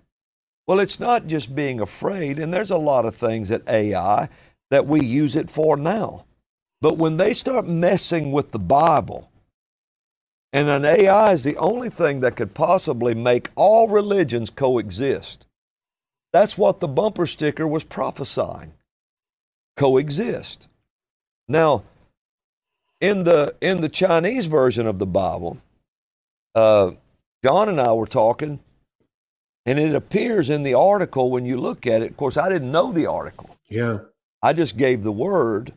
Well, it's not just being afraid, and there's a lot of things at AI that we use it for now. But when they start messing with the Bible, and an AI is the only thing that could possibly make all religions coexist. That's what the bumper sticker was prophesying. Coexist. Now, in the in the Chinese version of the Bible, uh, John and I were talking, and it appears in the article when you look at it. Of course, I didn't know the article. Yeah. I just gave the word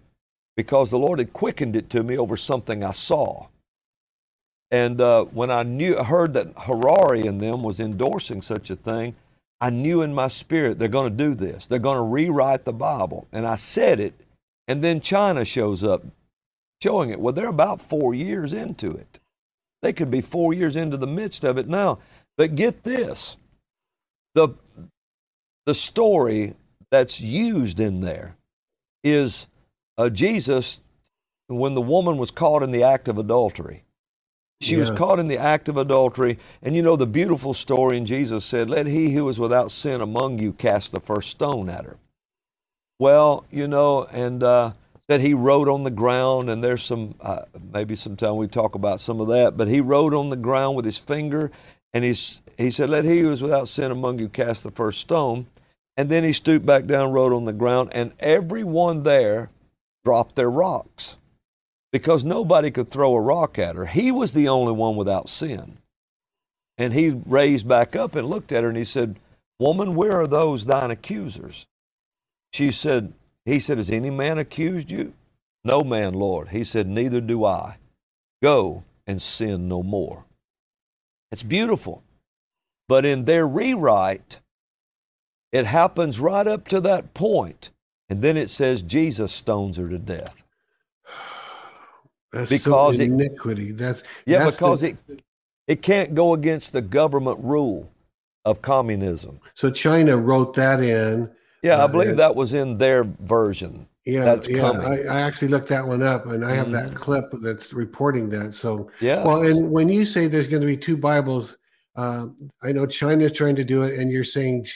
because the Lord had quickened it to me over something I saw. And uh, when I knew, heard that Harari and them was endorsing such a thing, I knew in my spirit they're going to do this. They're going to rewrite the Bible. And I said it, and then China shows up showing it. Well, they're about four years into it. They could be four years into the midst of it now. But get this the, the story that's used in there is uh, Jesus when the woman was caught in the act of adultery. She was caught in the act of adultery. And you know the beautiful story, and Jesus said, Let he who is without sin among you cast the first stone at her. Well, you know, and uh, that he wrote on the ground, and there's some, uh, maybe sometime we talk about some of that, but he wrote on the ground with his finger, and he's, he said, Let he who is without sin among you cast the first stone. And then he stooped back down, wrote on the ground, and everyone there dropped their rocks because nobody could throw a rock at her. He was the only one without sin. And he raised back up and looked at her and he said, Woman, where are those thine accusers? She said, He said, Has any man accused you? No man, Lord. He said, Neither do I. Go and sin no more. It's beautiful. But in their rewrite, it happens right up to that point, And then it says Jesus stones her to death. That's Because so it- iniquity. That's Yeah, that's because the- it it can't go against the government rule of communism. So China wrote that in. Yeah, I Uh, believe it- that was in their version. Yeah, That's yeah. I, I actually looked that one up, and I have Mhm. that clip that's reporting that. So, Yeah. well, and when you say there's going to be two Bibles, uh, I know China is trying to do it, and you're saying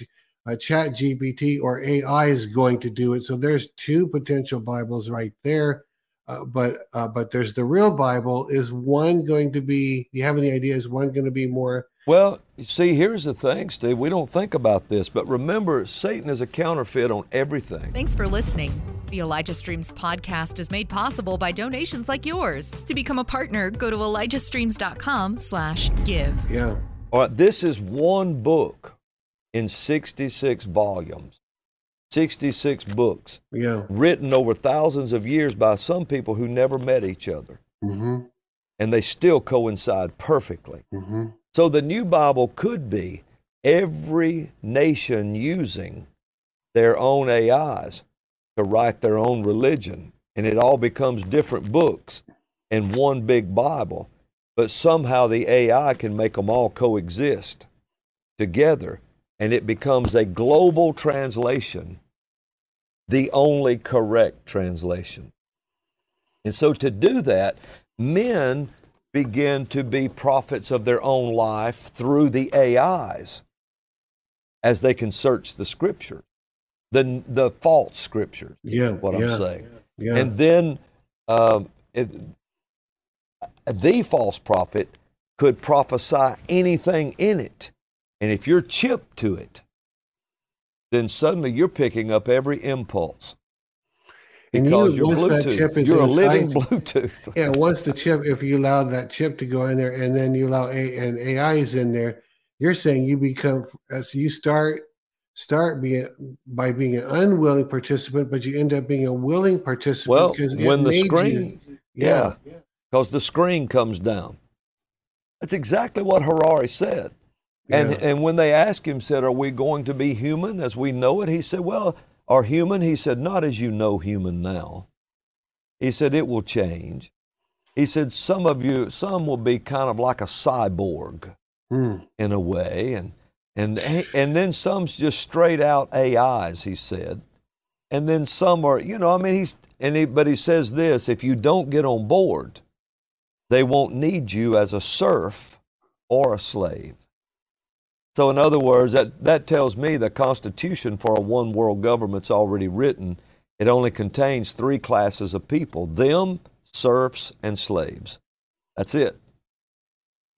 uh, Chat GPT or AI is going to do it. So there's two potential Bibles right there. Uh, but uh, but there's the real Bible. Is one going to be? Do you have any idea? Is one going to be more? Well, you see, here's the thing, Steve. We don't think about this, but remember, Satan is a counterfeit on everything. Thanks for listening. The Elijah Streams podcast is made possible by donations like yours. To become a partner, go to elijahstreams.com slash give. Yeah, All right, this is one book in 66 volumes, 66 books, yeah. written over thousands of years by some people who never met each other, Mm-hmm. and they still coincide perfectly. Mm-hmm. So the new Bible could be every nation using their own AIs to write their own religion, and it all becomes different books in one big Bible. But somehow the AI can make them all coexist together, and it becomes a global translation, the only correct translation. And so to do that, men begin to be prophets of their own life through the AIs as they can search the scripture, the, the false scriptures, Yeah, what yeah, I'm saying. Yeah, And then um, it, the false prophet could prophesy anything in it. And if you're chipped to it, then suddenly you're picking up every impulse. and Because you once that Bluetooth. chip is you're a living Bluetooth. yeah. Once the chip, if you allow that chip to go in there, and then you allow a and AI is in there, you're saying you become as you start start being by being an unwilling participant, but you end up being a willing participant Well, because when the made you- screen- yeah, because the screen comes down. That's exactly what Harari said. And, yeah. and when they asked him, said, Are we going to be human as we know it? He said, Well, are human? He said, Not as you know human now. He said, It will change. He said, Some of you, some will be kind of like a cyborg Hmm. in a way. And, and, and then some's just straight out AIs, he said. And then some are, you know, I mean, he's, and he, but he says this if you don't get on board, they won't need you as a serf or a slave. So, in other words, that, that tells me the Constitution for a one world government's already written. It only contains three classes of people them, serfs, and slaves. That's it.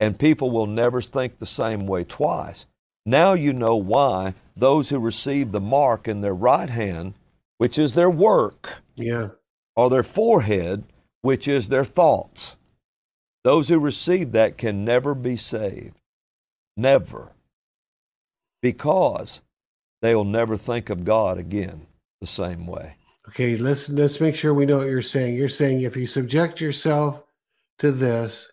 And people will never think the same way twice. Now you know why those who receive the mark in their right hand, which is their work, yeah, or their forehead, which is their thoughts. Those who receive that can never be saved. Never. Because they will never think of God again the same way. Okay, let's let's make sure we know what you're saying. You're saying if you subject yourself to this,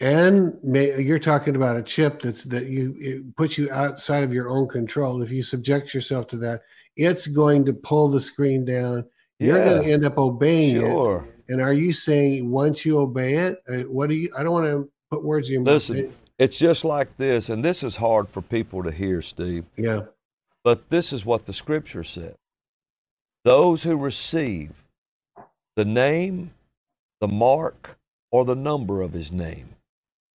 and may, you're talking about a chip that's that you it puts you outside of your own control. If you subject yourself to that, it's going to pull the screen down. You're Yeah. going to end up obeying it. Sure. And are you saying once you obey it, uh, what do you? I don't want to put words in your mouth. Listen, it's just like this, and this is hard for people to hear, Steve. Yeah, But this is what the scripture said those who receive the name, the mark, or the number of his name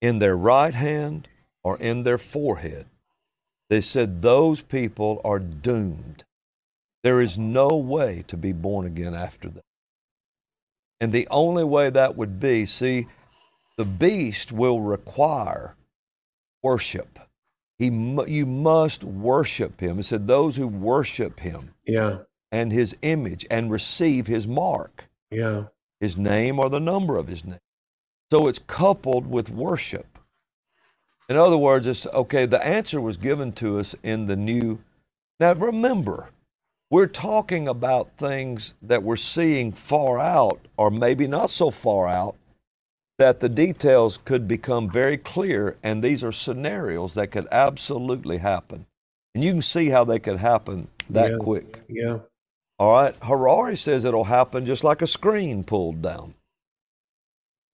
in their right hand or in their forehead, they said those people are doomed. There is no way to be born again after that. And the only way that would be see, the beast will require worship. He, you must worship him. It said, those who worship him yeah, and his image and receive his mark, yeah, his name or the number of his name. So it's coupled with worship. In other words, it's okay, the answer was given to us in the new. Now remember, we're talking about things that we're seeing far out, or maybe not so far out, that the details could become very clear, and these are scenarios that could absolutely happen. And you can see how they could happen that Yeah. quick. yeah. All right. Harari says it'll happen just like a screen pulled down.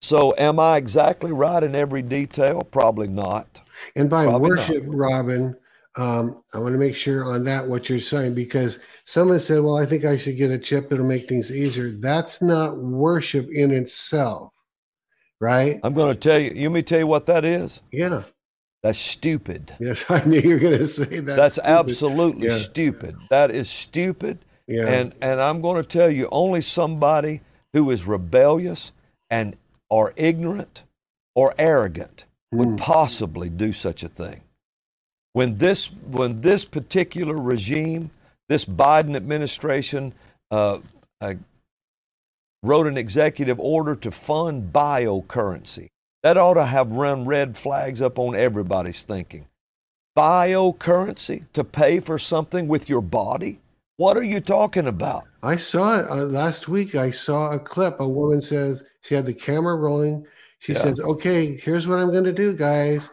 So, am I exactly right in every detail? Probably not. And by Probably not. worship, Robin, um, I want to make sure on that what you're saying because someone said, "Well, I think I should get a chip; it'll make things easier." That's not worship in itself, right? I'm going to tell you. You me tell you what that is? Yeah. That's stupid. Yes, I knew you were going to say that. That's stupid. absolutely Yeah. stupid. That is stupid. Yeah. And and I'm going to tell you, only somebody who is rebellious and or ignorant or arrogant would Hmm. possibly do such a thing. When this when this particular regime, this Biden administration, uh, uh, wrote an executive order to fund biocurrency, that ought to have run red flags up on everybody's thinking. Biocurrency to pay for something with your body? What are you talking about? I saw it uh, last week. I saw a clip. A woman says she had the camera rolling. She Yeah. says, "Okay, here's what I'm going to do, guys.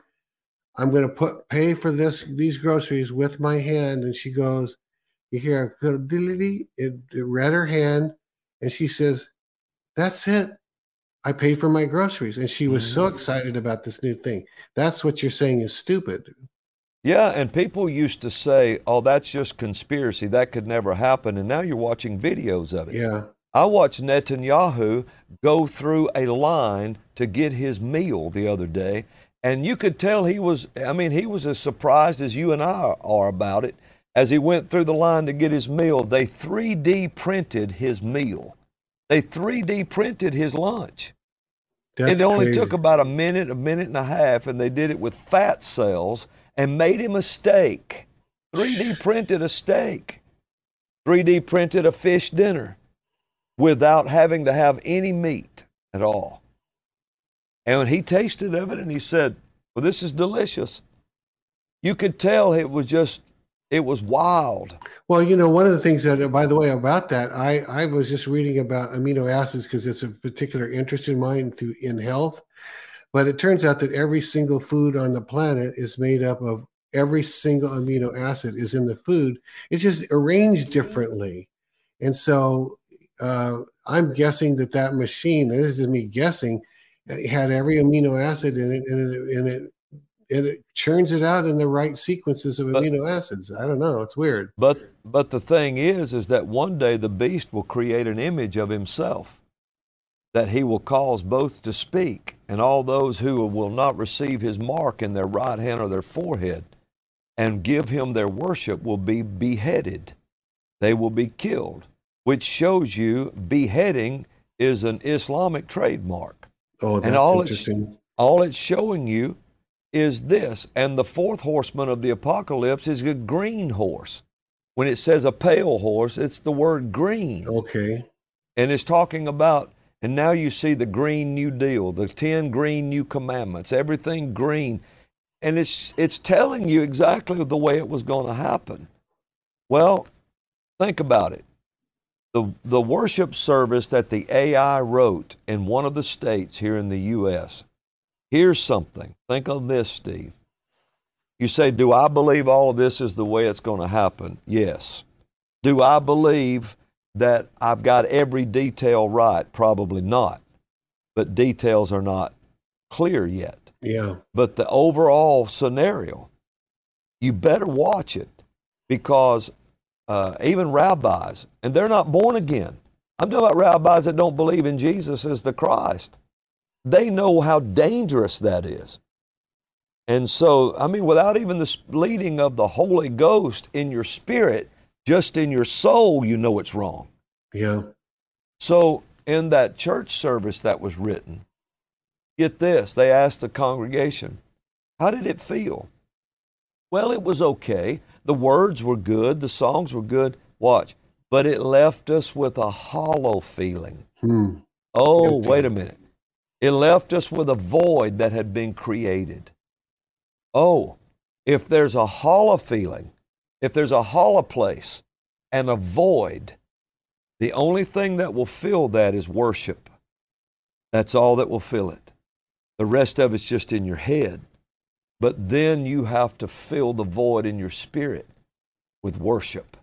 I'm going to put pay for this these groceries with my hand." And she goes, "You hear a diddly?" It, it read her hand, and she says, "That's it. I paid for my groceries." And she was so mm-hmm. excited about this new thing. That's what you're saying is stupid. Yeah, and people used to say, oh, that's just conspiracy. That could never happen. And now you're watching videos of it. Yeah. I watched Netanyahu go through a line to get his meal the other day, and you could tell he was, I mean, he was as surprised as you and I are about it. As he went through the line to get his meal, they 3D printed his meal. They 3D printed his lunch. That's it only crazy. took about a minute, a minute and a half, and they did it with fat cells and made him a steak. 3D printed a steak. 3D printed a fish dinner without having to have any meat at all. And when he tasted of it and he said, Well, this is delicious, you could tell it was just, it was wild. Well, you know, one of the things that, by the way, about that, I, I was just reading about amino acids because it's a particular interest in mine to in health. But it turns out that every single food on the planet is made up of every single amino acid is in the food. It's just arranged differently, and so uh, I'm guessing that that machine, this is me guessing, had every amino acid in it, and it, and it and it churns it out in the right sequences of But- amino acids. I don't know. It's weird. But but the thing is, is that one day the beast will create an image of himself that he will cause both to speak, and all those who will not receive his mark in their right hand or their forehead, and give him their worship will be beheaded. They will be killed, which shows you beheading is an Islamic trademark. Oh, that's And all it's- interesting. All it's showing you is this. And the fourth horseman of the apocalypse is a green horse. When it says a pale horse, it's the word green. Okay. And it's talking about, and now you see the Green New Deal, the 10 green new commandments, everything green. And it's, it's telling you exactly the way it was going to happen. Well, think about it. The, the worship service that the AI wrote in one of the states here in the U.S. Here's something. Think of this, Steve. You say, Do I believe all of this is the way it's going to happen? Yes. Do I believe that I've got every detail right? Probably not. But details are not clear yet. Yeah. But the overall scenario, you better watch it because uh, even rabbis, and they're not born again. I'm talking about rabbis that don't believe in Jesus as the Christ. They know how dangerous that is. And so, I mean, without even the leading of the Holy Ghost in your spirit, just in your soul, you know it's wrong. Yeah. So, in that church service that was written, get this they asked the congregation, How did it feel? Well, it was okay. The words were good, the songs were good. Watch. But it left us with a hollow feeling. Hmm. Oh, wait a minute. It left us with a void that had been created. Oh, if there's a hollow feeling, if there's a hollow place and a void, the only thing that will fill that is worship. That's all that will fill it. The rest of it's just in your head. But then you have to fill the void in your spirit with worship.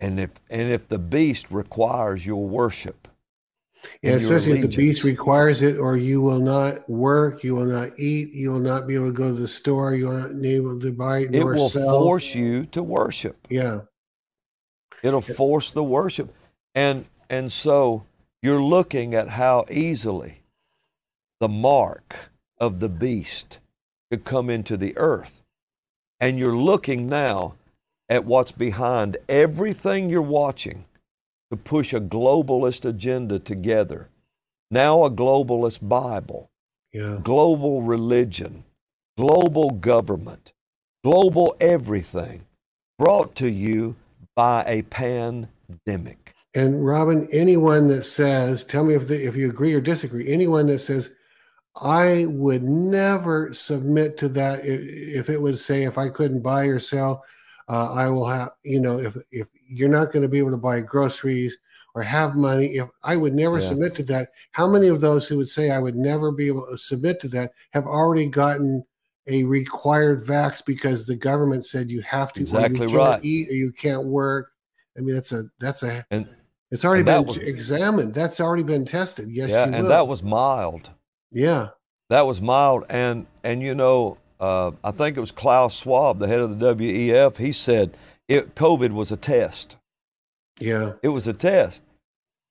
And if, and if the beast requires your worship, Yeah, especially if the beast requires it, or you will not work, you will not eat, you will not be able to go to the store, you will not be able to buy It nor will sell. force you to worship. yeah, It'll force the worship. And and so you're looking at how easily the mark of the beast could come into the earth. And you're looking now at what's behind everything you're watching to push a globalist agenda together. Now a globalist Bible, yeah. global religion, global government, global everything brought to you by a pandemic. And Robin, anyone that says, tell me if the, if you agree or disagree. Anyone that says, I would never submit to that if, if it would say if I couldn't buy or sell, uh, I will have. You know, if if you're not going to be able to buy groceries or have money, if I would never Yeah. submit to that. How many of those who would say I would never be able to submit to that have already gotten a required vax because the government said you have to, or Exactly you can't right. eat or you can't work. I mean, that's a that's a And it's already and that been was- examined. That's already been tested. Yes, yeah, you and will. that was mild. yeah, That was mild, and and you know, uh, I think it was Klaus Schwab, the head of the WEF. He said it, COVID was a test. yeah, It was a test.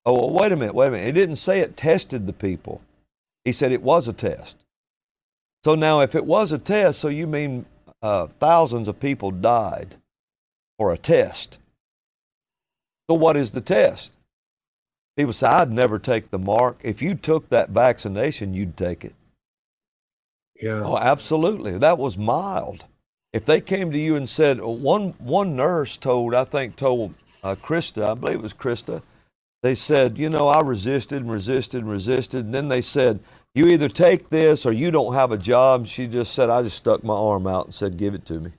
Oh, well, wait a minute, wait a minute. It didn't say it tested the people. He said it was a test. So now, if it was a test, so you mean uh, thousands of people died for a test. So what is the test? People say, I'd never take the mark. If you took that vaccination, you'd take it. yeah. Oh, absolutely. That was mild. If they came to you and said, uh, one, one nurse told, I think, told uh, Krista, I believe it was Krista, they said, you know, I resisted and resisted and resisted. And then they said, you either take this or you don't have a job. She just said, I just stuck my arm out and said, give it to me.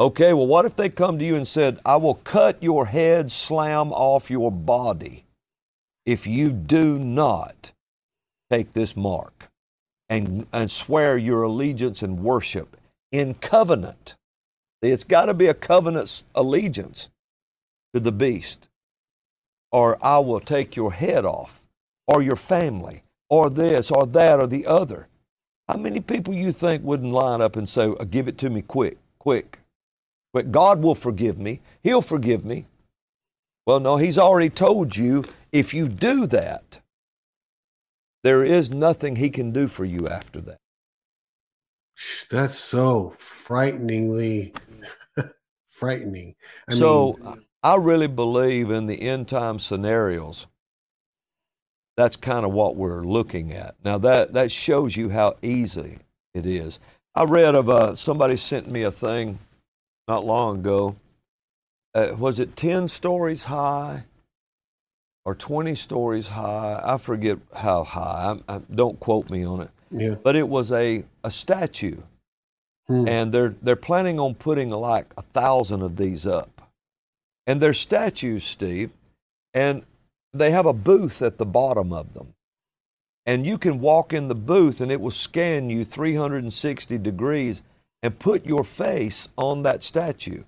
Okay, well, what if they come to you and said, I will cut your head slam off your body if you do not take this mark and, and swear your allegiance and worship in covenant? It's got to be a covenant allegiance to the beast, or I will take your head off, or your family, or this, or that, or the other. How many people you think wouldn't line up and say, "Uh, Give it to me quick, quick? But God will forgive me. He'll forgive me. Well, no, He's already told you if you do that, there is nothing He can do for you after that. That's so frighteningly frightening. I so mean, I really believe in the end time scenarios. That's kind of what we're looking at. Now that that shows you how easy it is. I read of uh, somebody sent me a thing not long ago. Uh, was it ten stories high or twenty stories high? I forget how high. I, I, don't quote me on it. Yeah, But it was a, a statue Hmm. and they're they're planning on putting like a thousand of these up, and they're statues, Steve, and they have a booth at the bottom of them, and you can walk in the booth and it will scan you 360 degrees and put your face on that statue.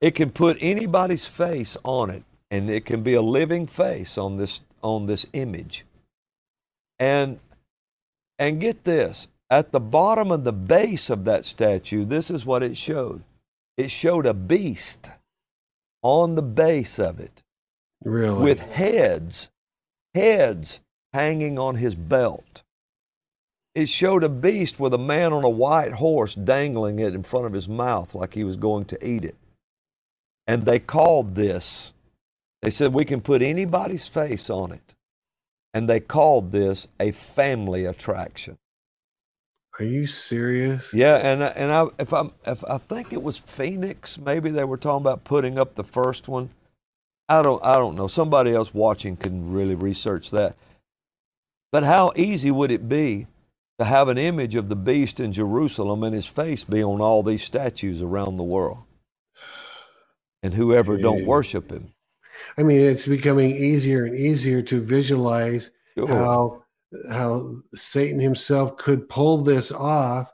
It can put anybody's face on it, and it can be a living face on this on this image. And and get this, at the bottom of the base of that statue, this is what it showed. It showed a beast on the base of it really. with heads, heads hanging on his belt. It showed a beast with a man on a white horse dangling it in front of his mouth like he was going to eat it. And they called this, they said, we can put anybody's face on it. And they called this a family attraction. Are you serious? Yeah, and and I if I if I think it was Phoenix, maybe they were talking about putting up the first one. I don't I don't know. Somebody else watching can really research that. But how easy would it be to have an image of the beast in Jerusalem and his face be on all these statues around the world? And whoever don't worship him. I mean, it's becoming easier and easier to visualize Sure. how how Satan himself could pull this off.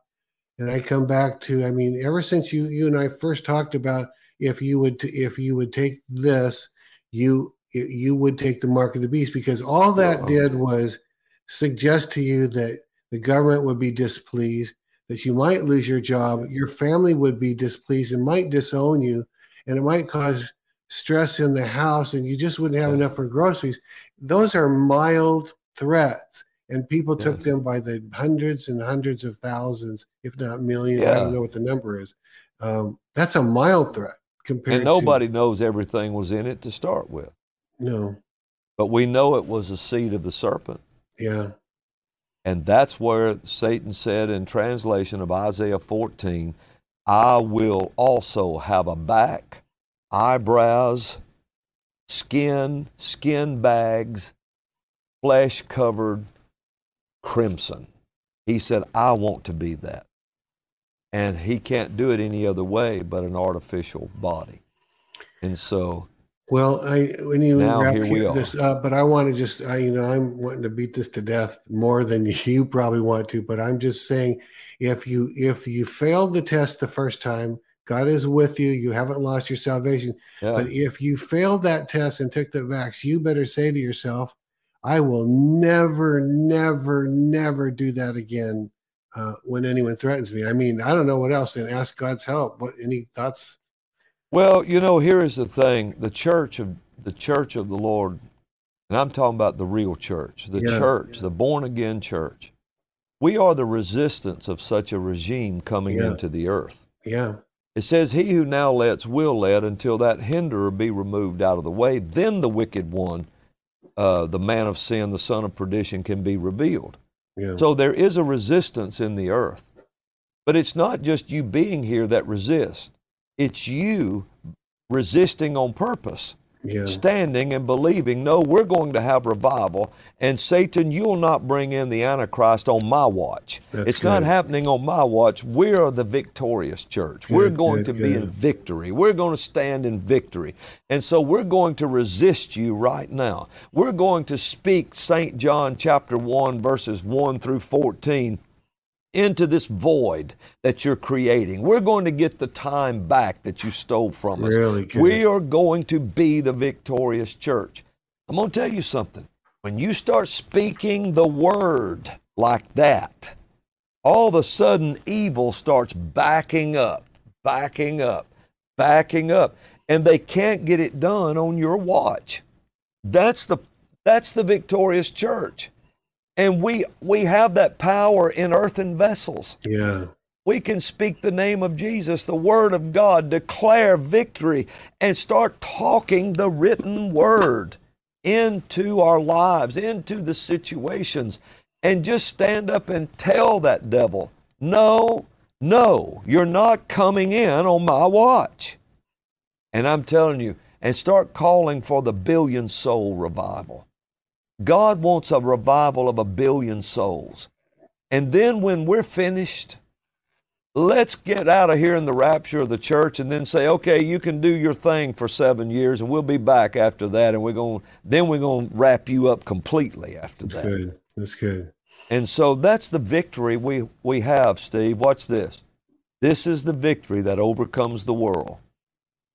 And I come back to, I mean, ever since you you and I first talked about if you would if you would take this, you you would take the mark of the beast because all that did was suggest to you that the government would be displeased, that you might lose your job, your family would be displeased and might disown you, and it might cause stress in the house, and you just wouldn't have enough for groceries. Those are mild threats, and people took Yes. them by the hundreds and hundreds of thousands, if not millions. I don't know what the number is. Um, that's a mild threat compared And nobody knows everything was in it to start with. no. But we know it was a seed of the serpent. Yeah. And that's where Satan said in translation of Isaiah 14, I will also have a back, eyebrows, skin, skin bags, flesh covered crimson. He said, I want to be that. And he can't do it any other way but an artificial body. And so, Well, I when you Now wrap we this up, but I want to just, I, you know, I'm wanting to beat this to death more than you probably want to. But I'm just saying, if you if you failed the test the first time, God is with you. You haven't lost your salvation. yeah, But if you failed that test and took the vax, you better say to yourself, I will never, never, never do that again uh, when anyone threatens me. I mean, I don't know what else. And ask God's help. What any thoughts? Well, you know, here is the thing: the church of the church of the Lord, and I'm talking about the real church, the Yeah. church, the born again church. We are the resistance of such a regime coming Yeah. into the earth. Yeah, It says, "He who now lets will let until that hinderer be removed out of the way. Then the wicked one, uh, the man of sin, the son of perdition, can be revealed." yeah, So there is a resistance in the earth. But it's not just you being here that resists. It's you resisting on purpose, yeah. standing and believing, no, we're going to have revival. And Satan, you'll not bring in the Antichrist on my watch. That's it's not happening on my watch. We are the victorious church. we're going good, to be in victory. We're going to stand in victory. And so we're going to resist you right now. We're going to speak St. John chapter 1 verses 1 through 14 into this void that you're creating. We're going to get the time back that you stole from us. Really good. We are going to be the victorious church. I'm going to tell you something. When you start speaking the word like that, all of a sudden evil starts backing up, backing up, backing up, and they can't get it done on your watch. That's the that's the victorious church. And we we have that power in earthen vessels. Yeah. We can speak the name of Jesus, the Word of God, declare victory, and start talking the written Word into our lives, into the situations, and just stand up and tell that devil, no, no, you're not coming in on my watch. And I'm telling you, and start calling for the billion soul revival. God wants a revival of a billion souls. And then when we're finished, let's get out of here in the rapture of the church and then say, okay, you can do your thing for seven years and we'll be back after that. And we're going, then we're going to wrap you up completely after That's that. good. That's good. And so that's the victory we, we have, Steve. Watch this. This is the victory that overcomes the world,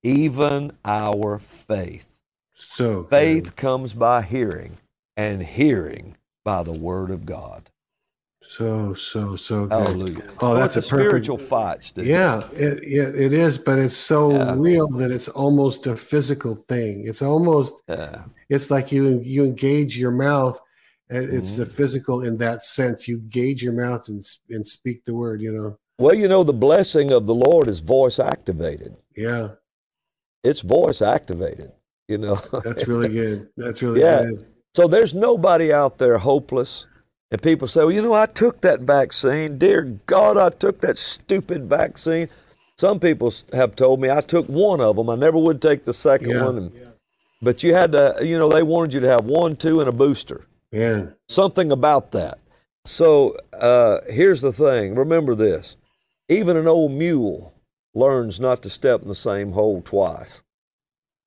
even our faith. So good. Faith comes by hearing, and hearing by the word of God. So so so good. Hallelujah. Oh, that's it's a perfect- spiritual fight. Yeah, it, it, it is, but it's so Yeah. real that it's almost a physical thing. It's almost Yeah. it's like you you engage your mouth, and it's Mm-hmm. the physical in that sense. You gauge your mouth and and speak the word. You know. Well, you know, the blessing of the Lord is voice activated. Yeah, It's voice activated, you know. that's really good. That's really Yeah. good. So there's nobody out there hopeless. And people say, well, you know, I took that vaccine. Dear God, I took that stupid vaccine. Some people have told me I took one of them. I never would take the second Yeah. one. And, But you had to, you know, they wanted you to have one, two, and a booster. Yeah, Something about that. So uh, here's the thing remember this even an old mule learns not to step in the same hole twice.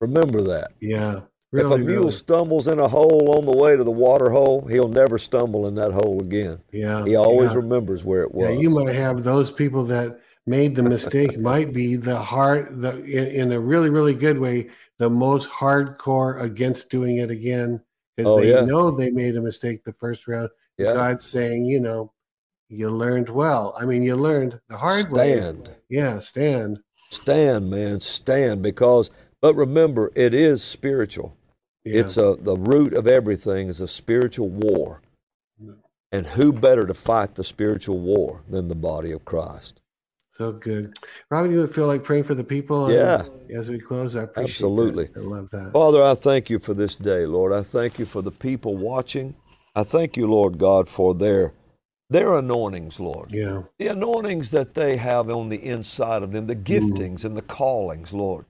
Remember that. yeah. If a mule really. stumbles in a hole on the way to the water hole, he'll never stumble in that hole again. Yeah, He always yeah. remembers where it was. Yeah, you might have those people that made the mistake might be the heart the in, in a really really good way the most hardcore against doing it again because Oh, they yeah. know they made a mistake the first round. Yeah. God's saying, you know, you learned well. I mean, you learned the hard way. Stand. Yeah, stand. Stand, man. Stand. Because, but remember, it is spiritual. Yeah. It's a the root of everything is a spiritual war. And who better to fight the spiritual war than the body of Christ? so good. Robin, you would feel like praying for the people Yeah. as we close? I appreciate Absolutely. that. I love that. Father, I thank you for this day, Lord. I thank you for the people watching. I thank you, Lord God, for their their anointings, Lord. yeah. The anointings that they have on the inside of them, the mm. giftings and the callings, Lord.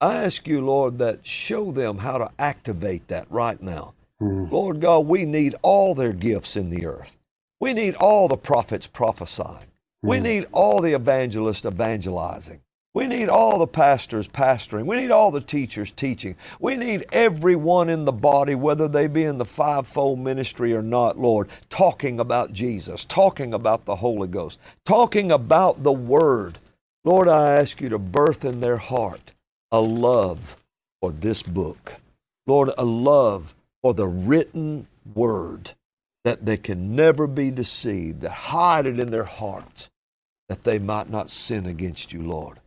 I ask you, Lord, that show them how to activate that right now. Mm. Lord God, we need all their gifts in the earth. We need all the prophets prophesying. We Mm. need all the evangelists evangelizing. We need all the pastors pastoring. We need all the teachers teaching. We need everyone in the body, whether they be in the fivefold ministry or not, Lord, talking about Jesus, talking about the Holy Ghost, talking about the Word. Lord, I ask you to birth in their heart a love for this book. Lord, a love for the written Word that they can never be deceived, that hide it in their hearts, that they might not sin against you, Lord.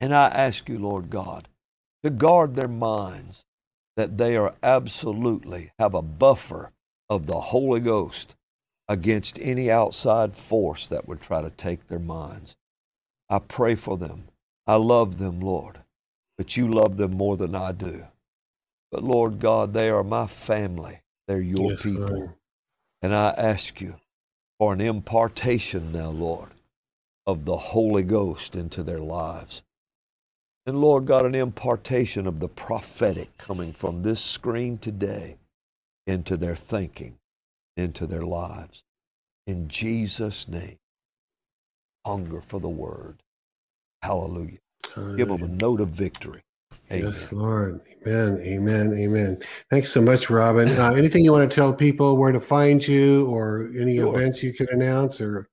And I ask you, Lord God, to guard their minds, that they are absolutely have a buffer of the Holy Ghost against any outside force that would try to take their minds. I pray for them. I love them, Lord, but you love them more than I do. But Lord God, they are my family. They're your Yes, people. Lord. And I ask you for an impartation now, Lord, of the Holy Ghost into their lives. And Lord God, an impartation of the prophetic coming from this screen today into their thinking, into their lives. In Jesus' name, hunger for the word. Hallelujah. Give them a note of victory. Amen. Yes, Lord. Amen. Amen. Amen. Thanks so much, Robin. Uh, anything you want to tell people where to find you or any Sure. events you can announce or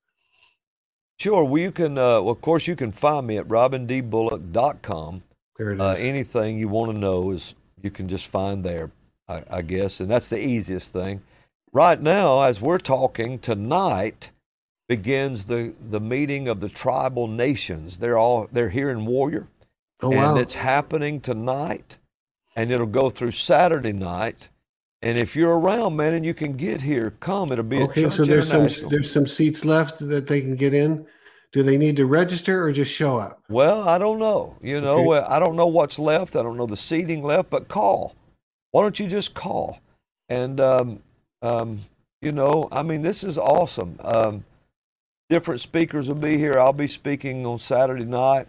Sure. Well, you can, uh, well, of course, you can find me at robindbullock.com. there it is? Uh, anything you want to know is you can just find there, I, I guess, and that's the easiest thing. Right now, as we're talking tonight, begins the the meeting of the tribal nations. They're all they're here in Warrior, oh, and wow. it's happening tonight, and it'll go through Saturday night. And if you're around, man, and you can get here, come. It'll be Okay, so there's some there's some seats left that they can get in. Do they need to register or just show up? Well, I don't know. You know, Okay. uh, I don't know what's left. I don't know the seating left, but call. Why don't you just call? And, um, um, you know, I mean, this is awesome. Um, different speakers will be here. I'll be speaking on Saturday night.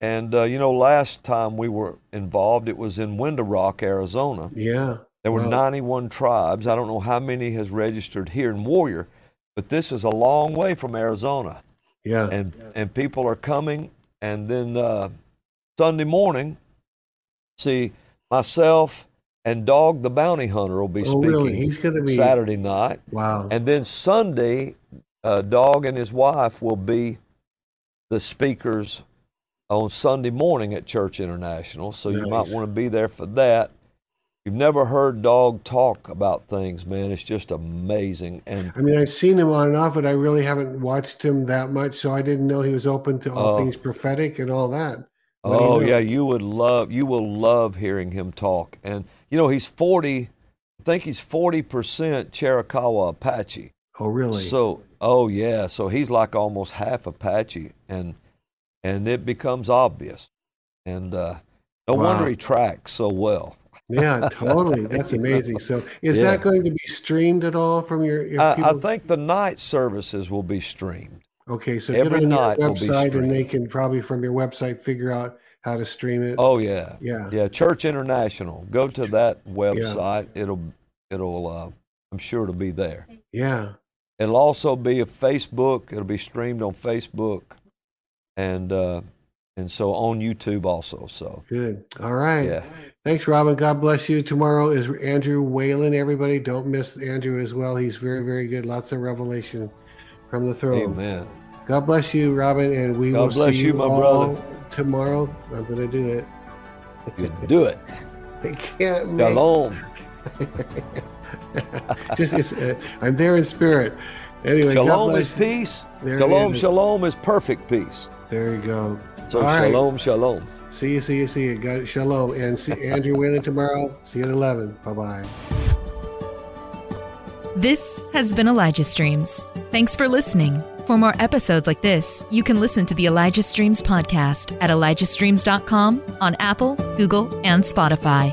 And, uh, you know, last time we were involved, it was in Window Rock, Arizona. Yeah. There were Wow. 91 tribes. I don't know how many has registered here in Warrior, but this is a long way from Arizona Yeah. and and people are coming and then uh, sunday morning see myself and dog the bounty hunter will be Oh, speaking really? He's gonna be- saturday night Wow. and then sunday uh, dog and his wife will be the speakers on sunday morning at church international so you might want to be there for that you've never heard dog talk about things man it's just amazing and I mean, I've seen him on and off, but I really haven't watched him that much, so I didn't know he was open to all Oh. things prophetic and all that. What do you Oh know? yeah, you would love you will love hearing him talk. And you know he's forty, I think he's forty percent Cherokee Apache. Oh, really? So oh yeah, so he's like almost half Apache, and and it becomes obvious. And uh, no Wow. wonder he tracks so well. yeah, totally. That's amazing. So, is Yeah. that going to be streamed at all from your? If I, I think the night services will be streamed. okay, so every get on night your website, and they can probably from your website figure out how to stream it. Oh yeah, yeah. yeah. Church International. Go to that website. It'll it'll. Uh, I'm sure it'll be there. Yeah. It'll also be a Facebook. It'll be streamed on Facebook, and uh, and so on YouTube also. So Good. All right. yeah, Thanks, Robin. God bless you. Tomorrow is Andrew Whalen. Everybody, don't miss Andrew as well. He's very, very good. Lots of revelation from the throne. Amen. God bless you, Robin, and we God will bless see you, my all brother. tomorrow. I'm going to do it. You do it. I can't make. Shalom. Just, it's, uh, I'm there in spirit. Anyway, Shalom is peace. There Shalom, is. shalom is perfect peace. There you go. So All right. shalom, shalom. See you, see you, see you. Got shalom. And see Andrew Whalen tomorrow. See you at 11. Bye bye. This has been Elijah Streams. Thanks for listening. For more episodes like this, you can listen to the Elijah Streams podcast at elijahstreams.com on Apple, Google, and Spotify.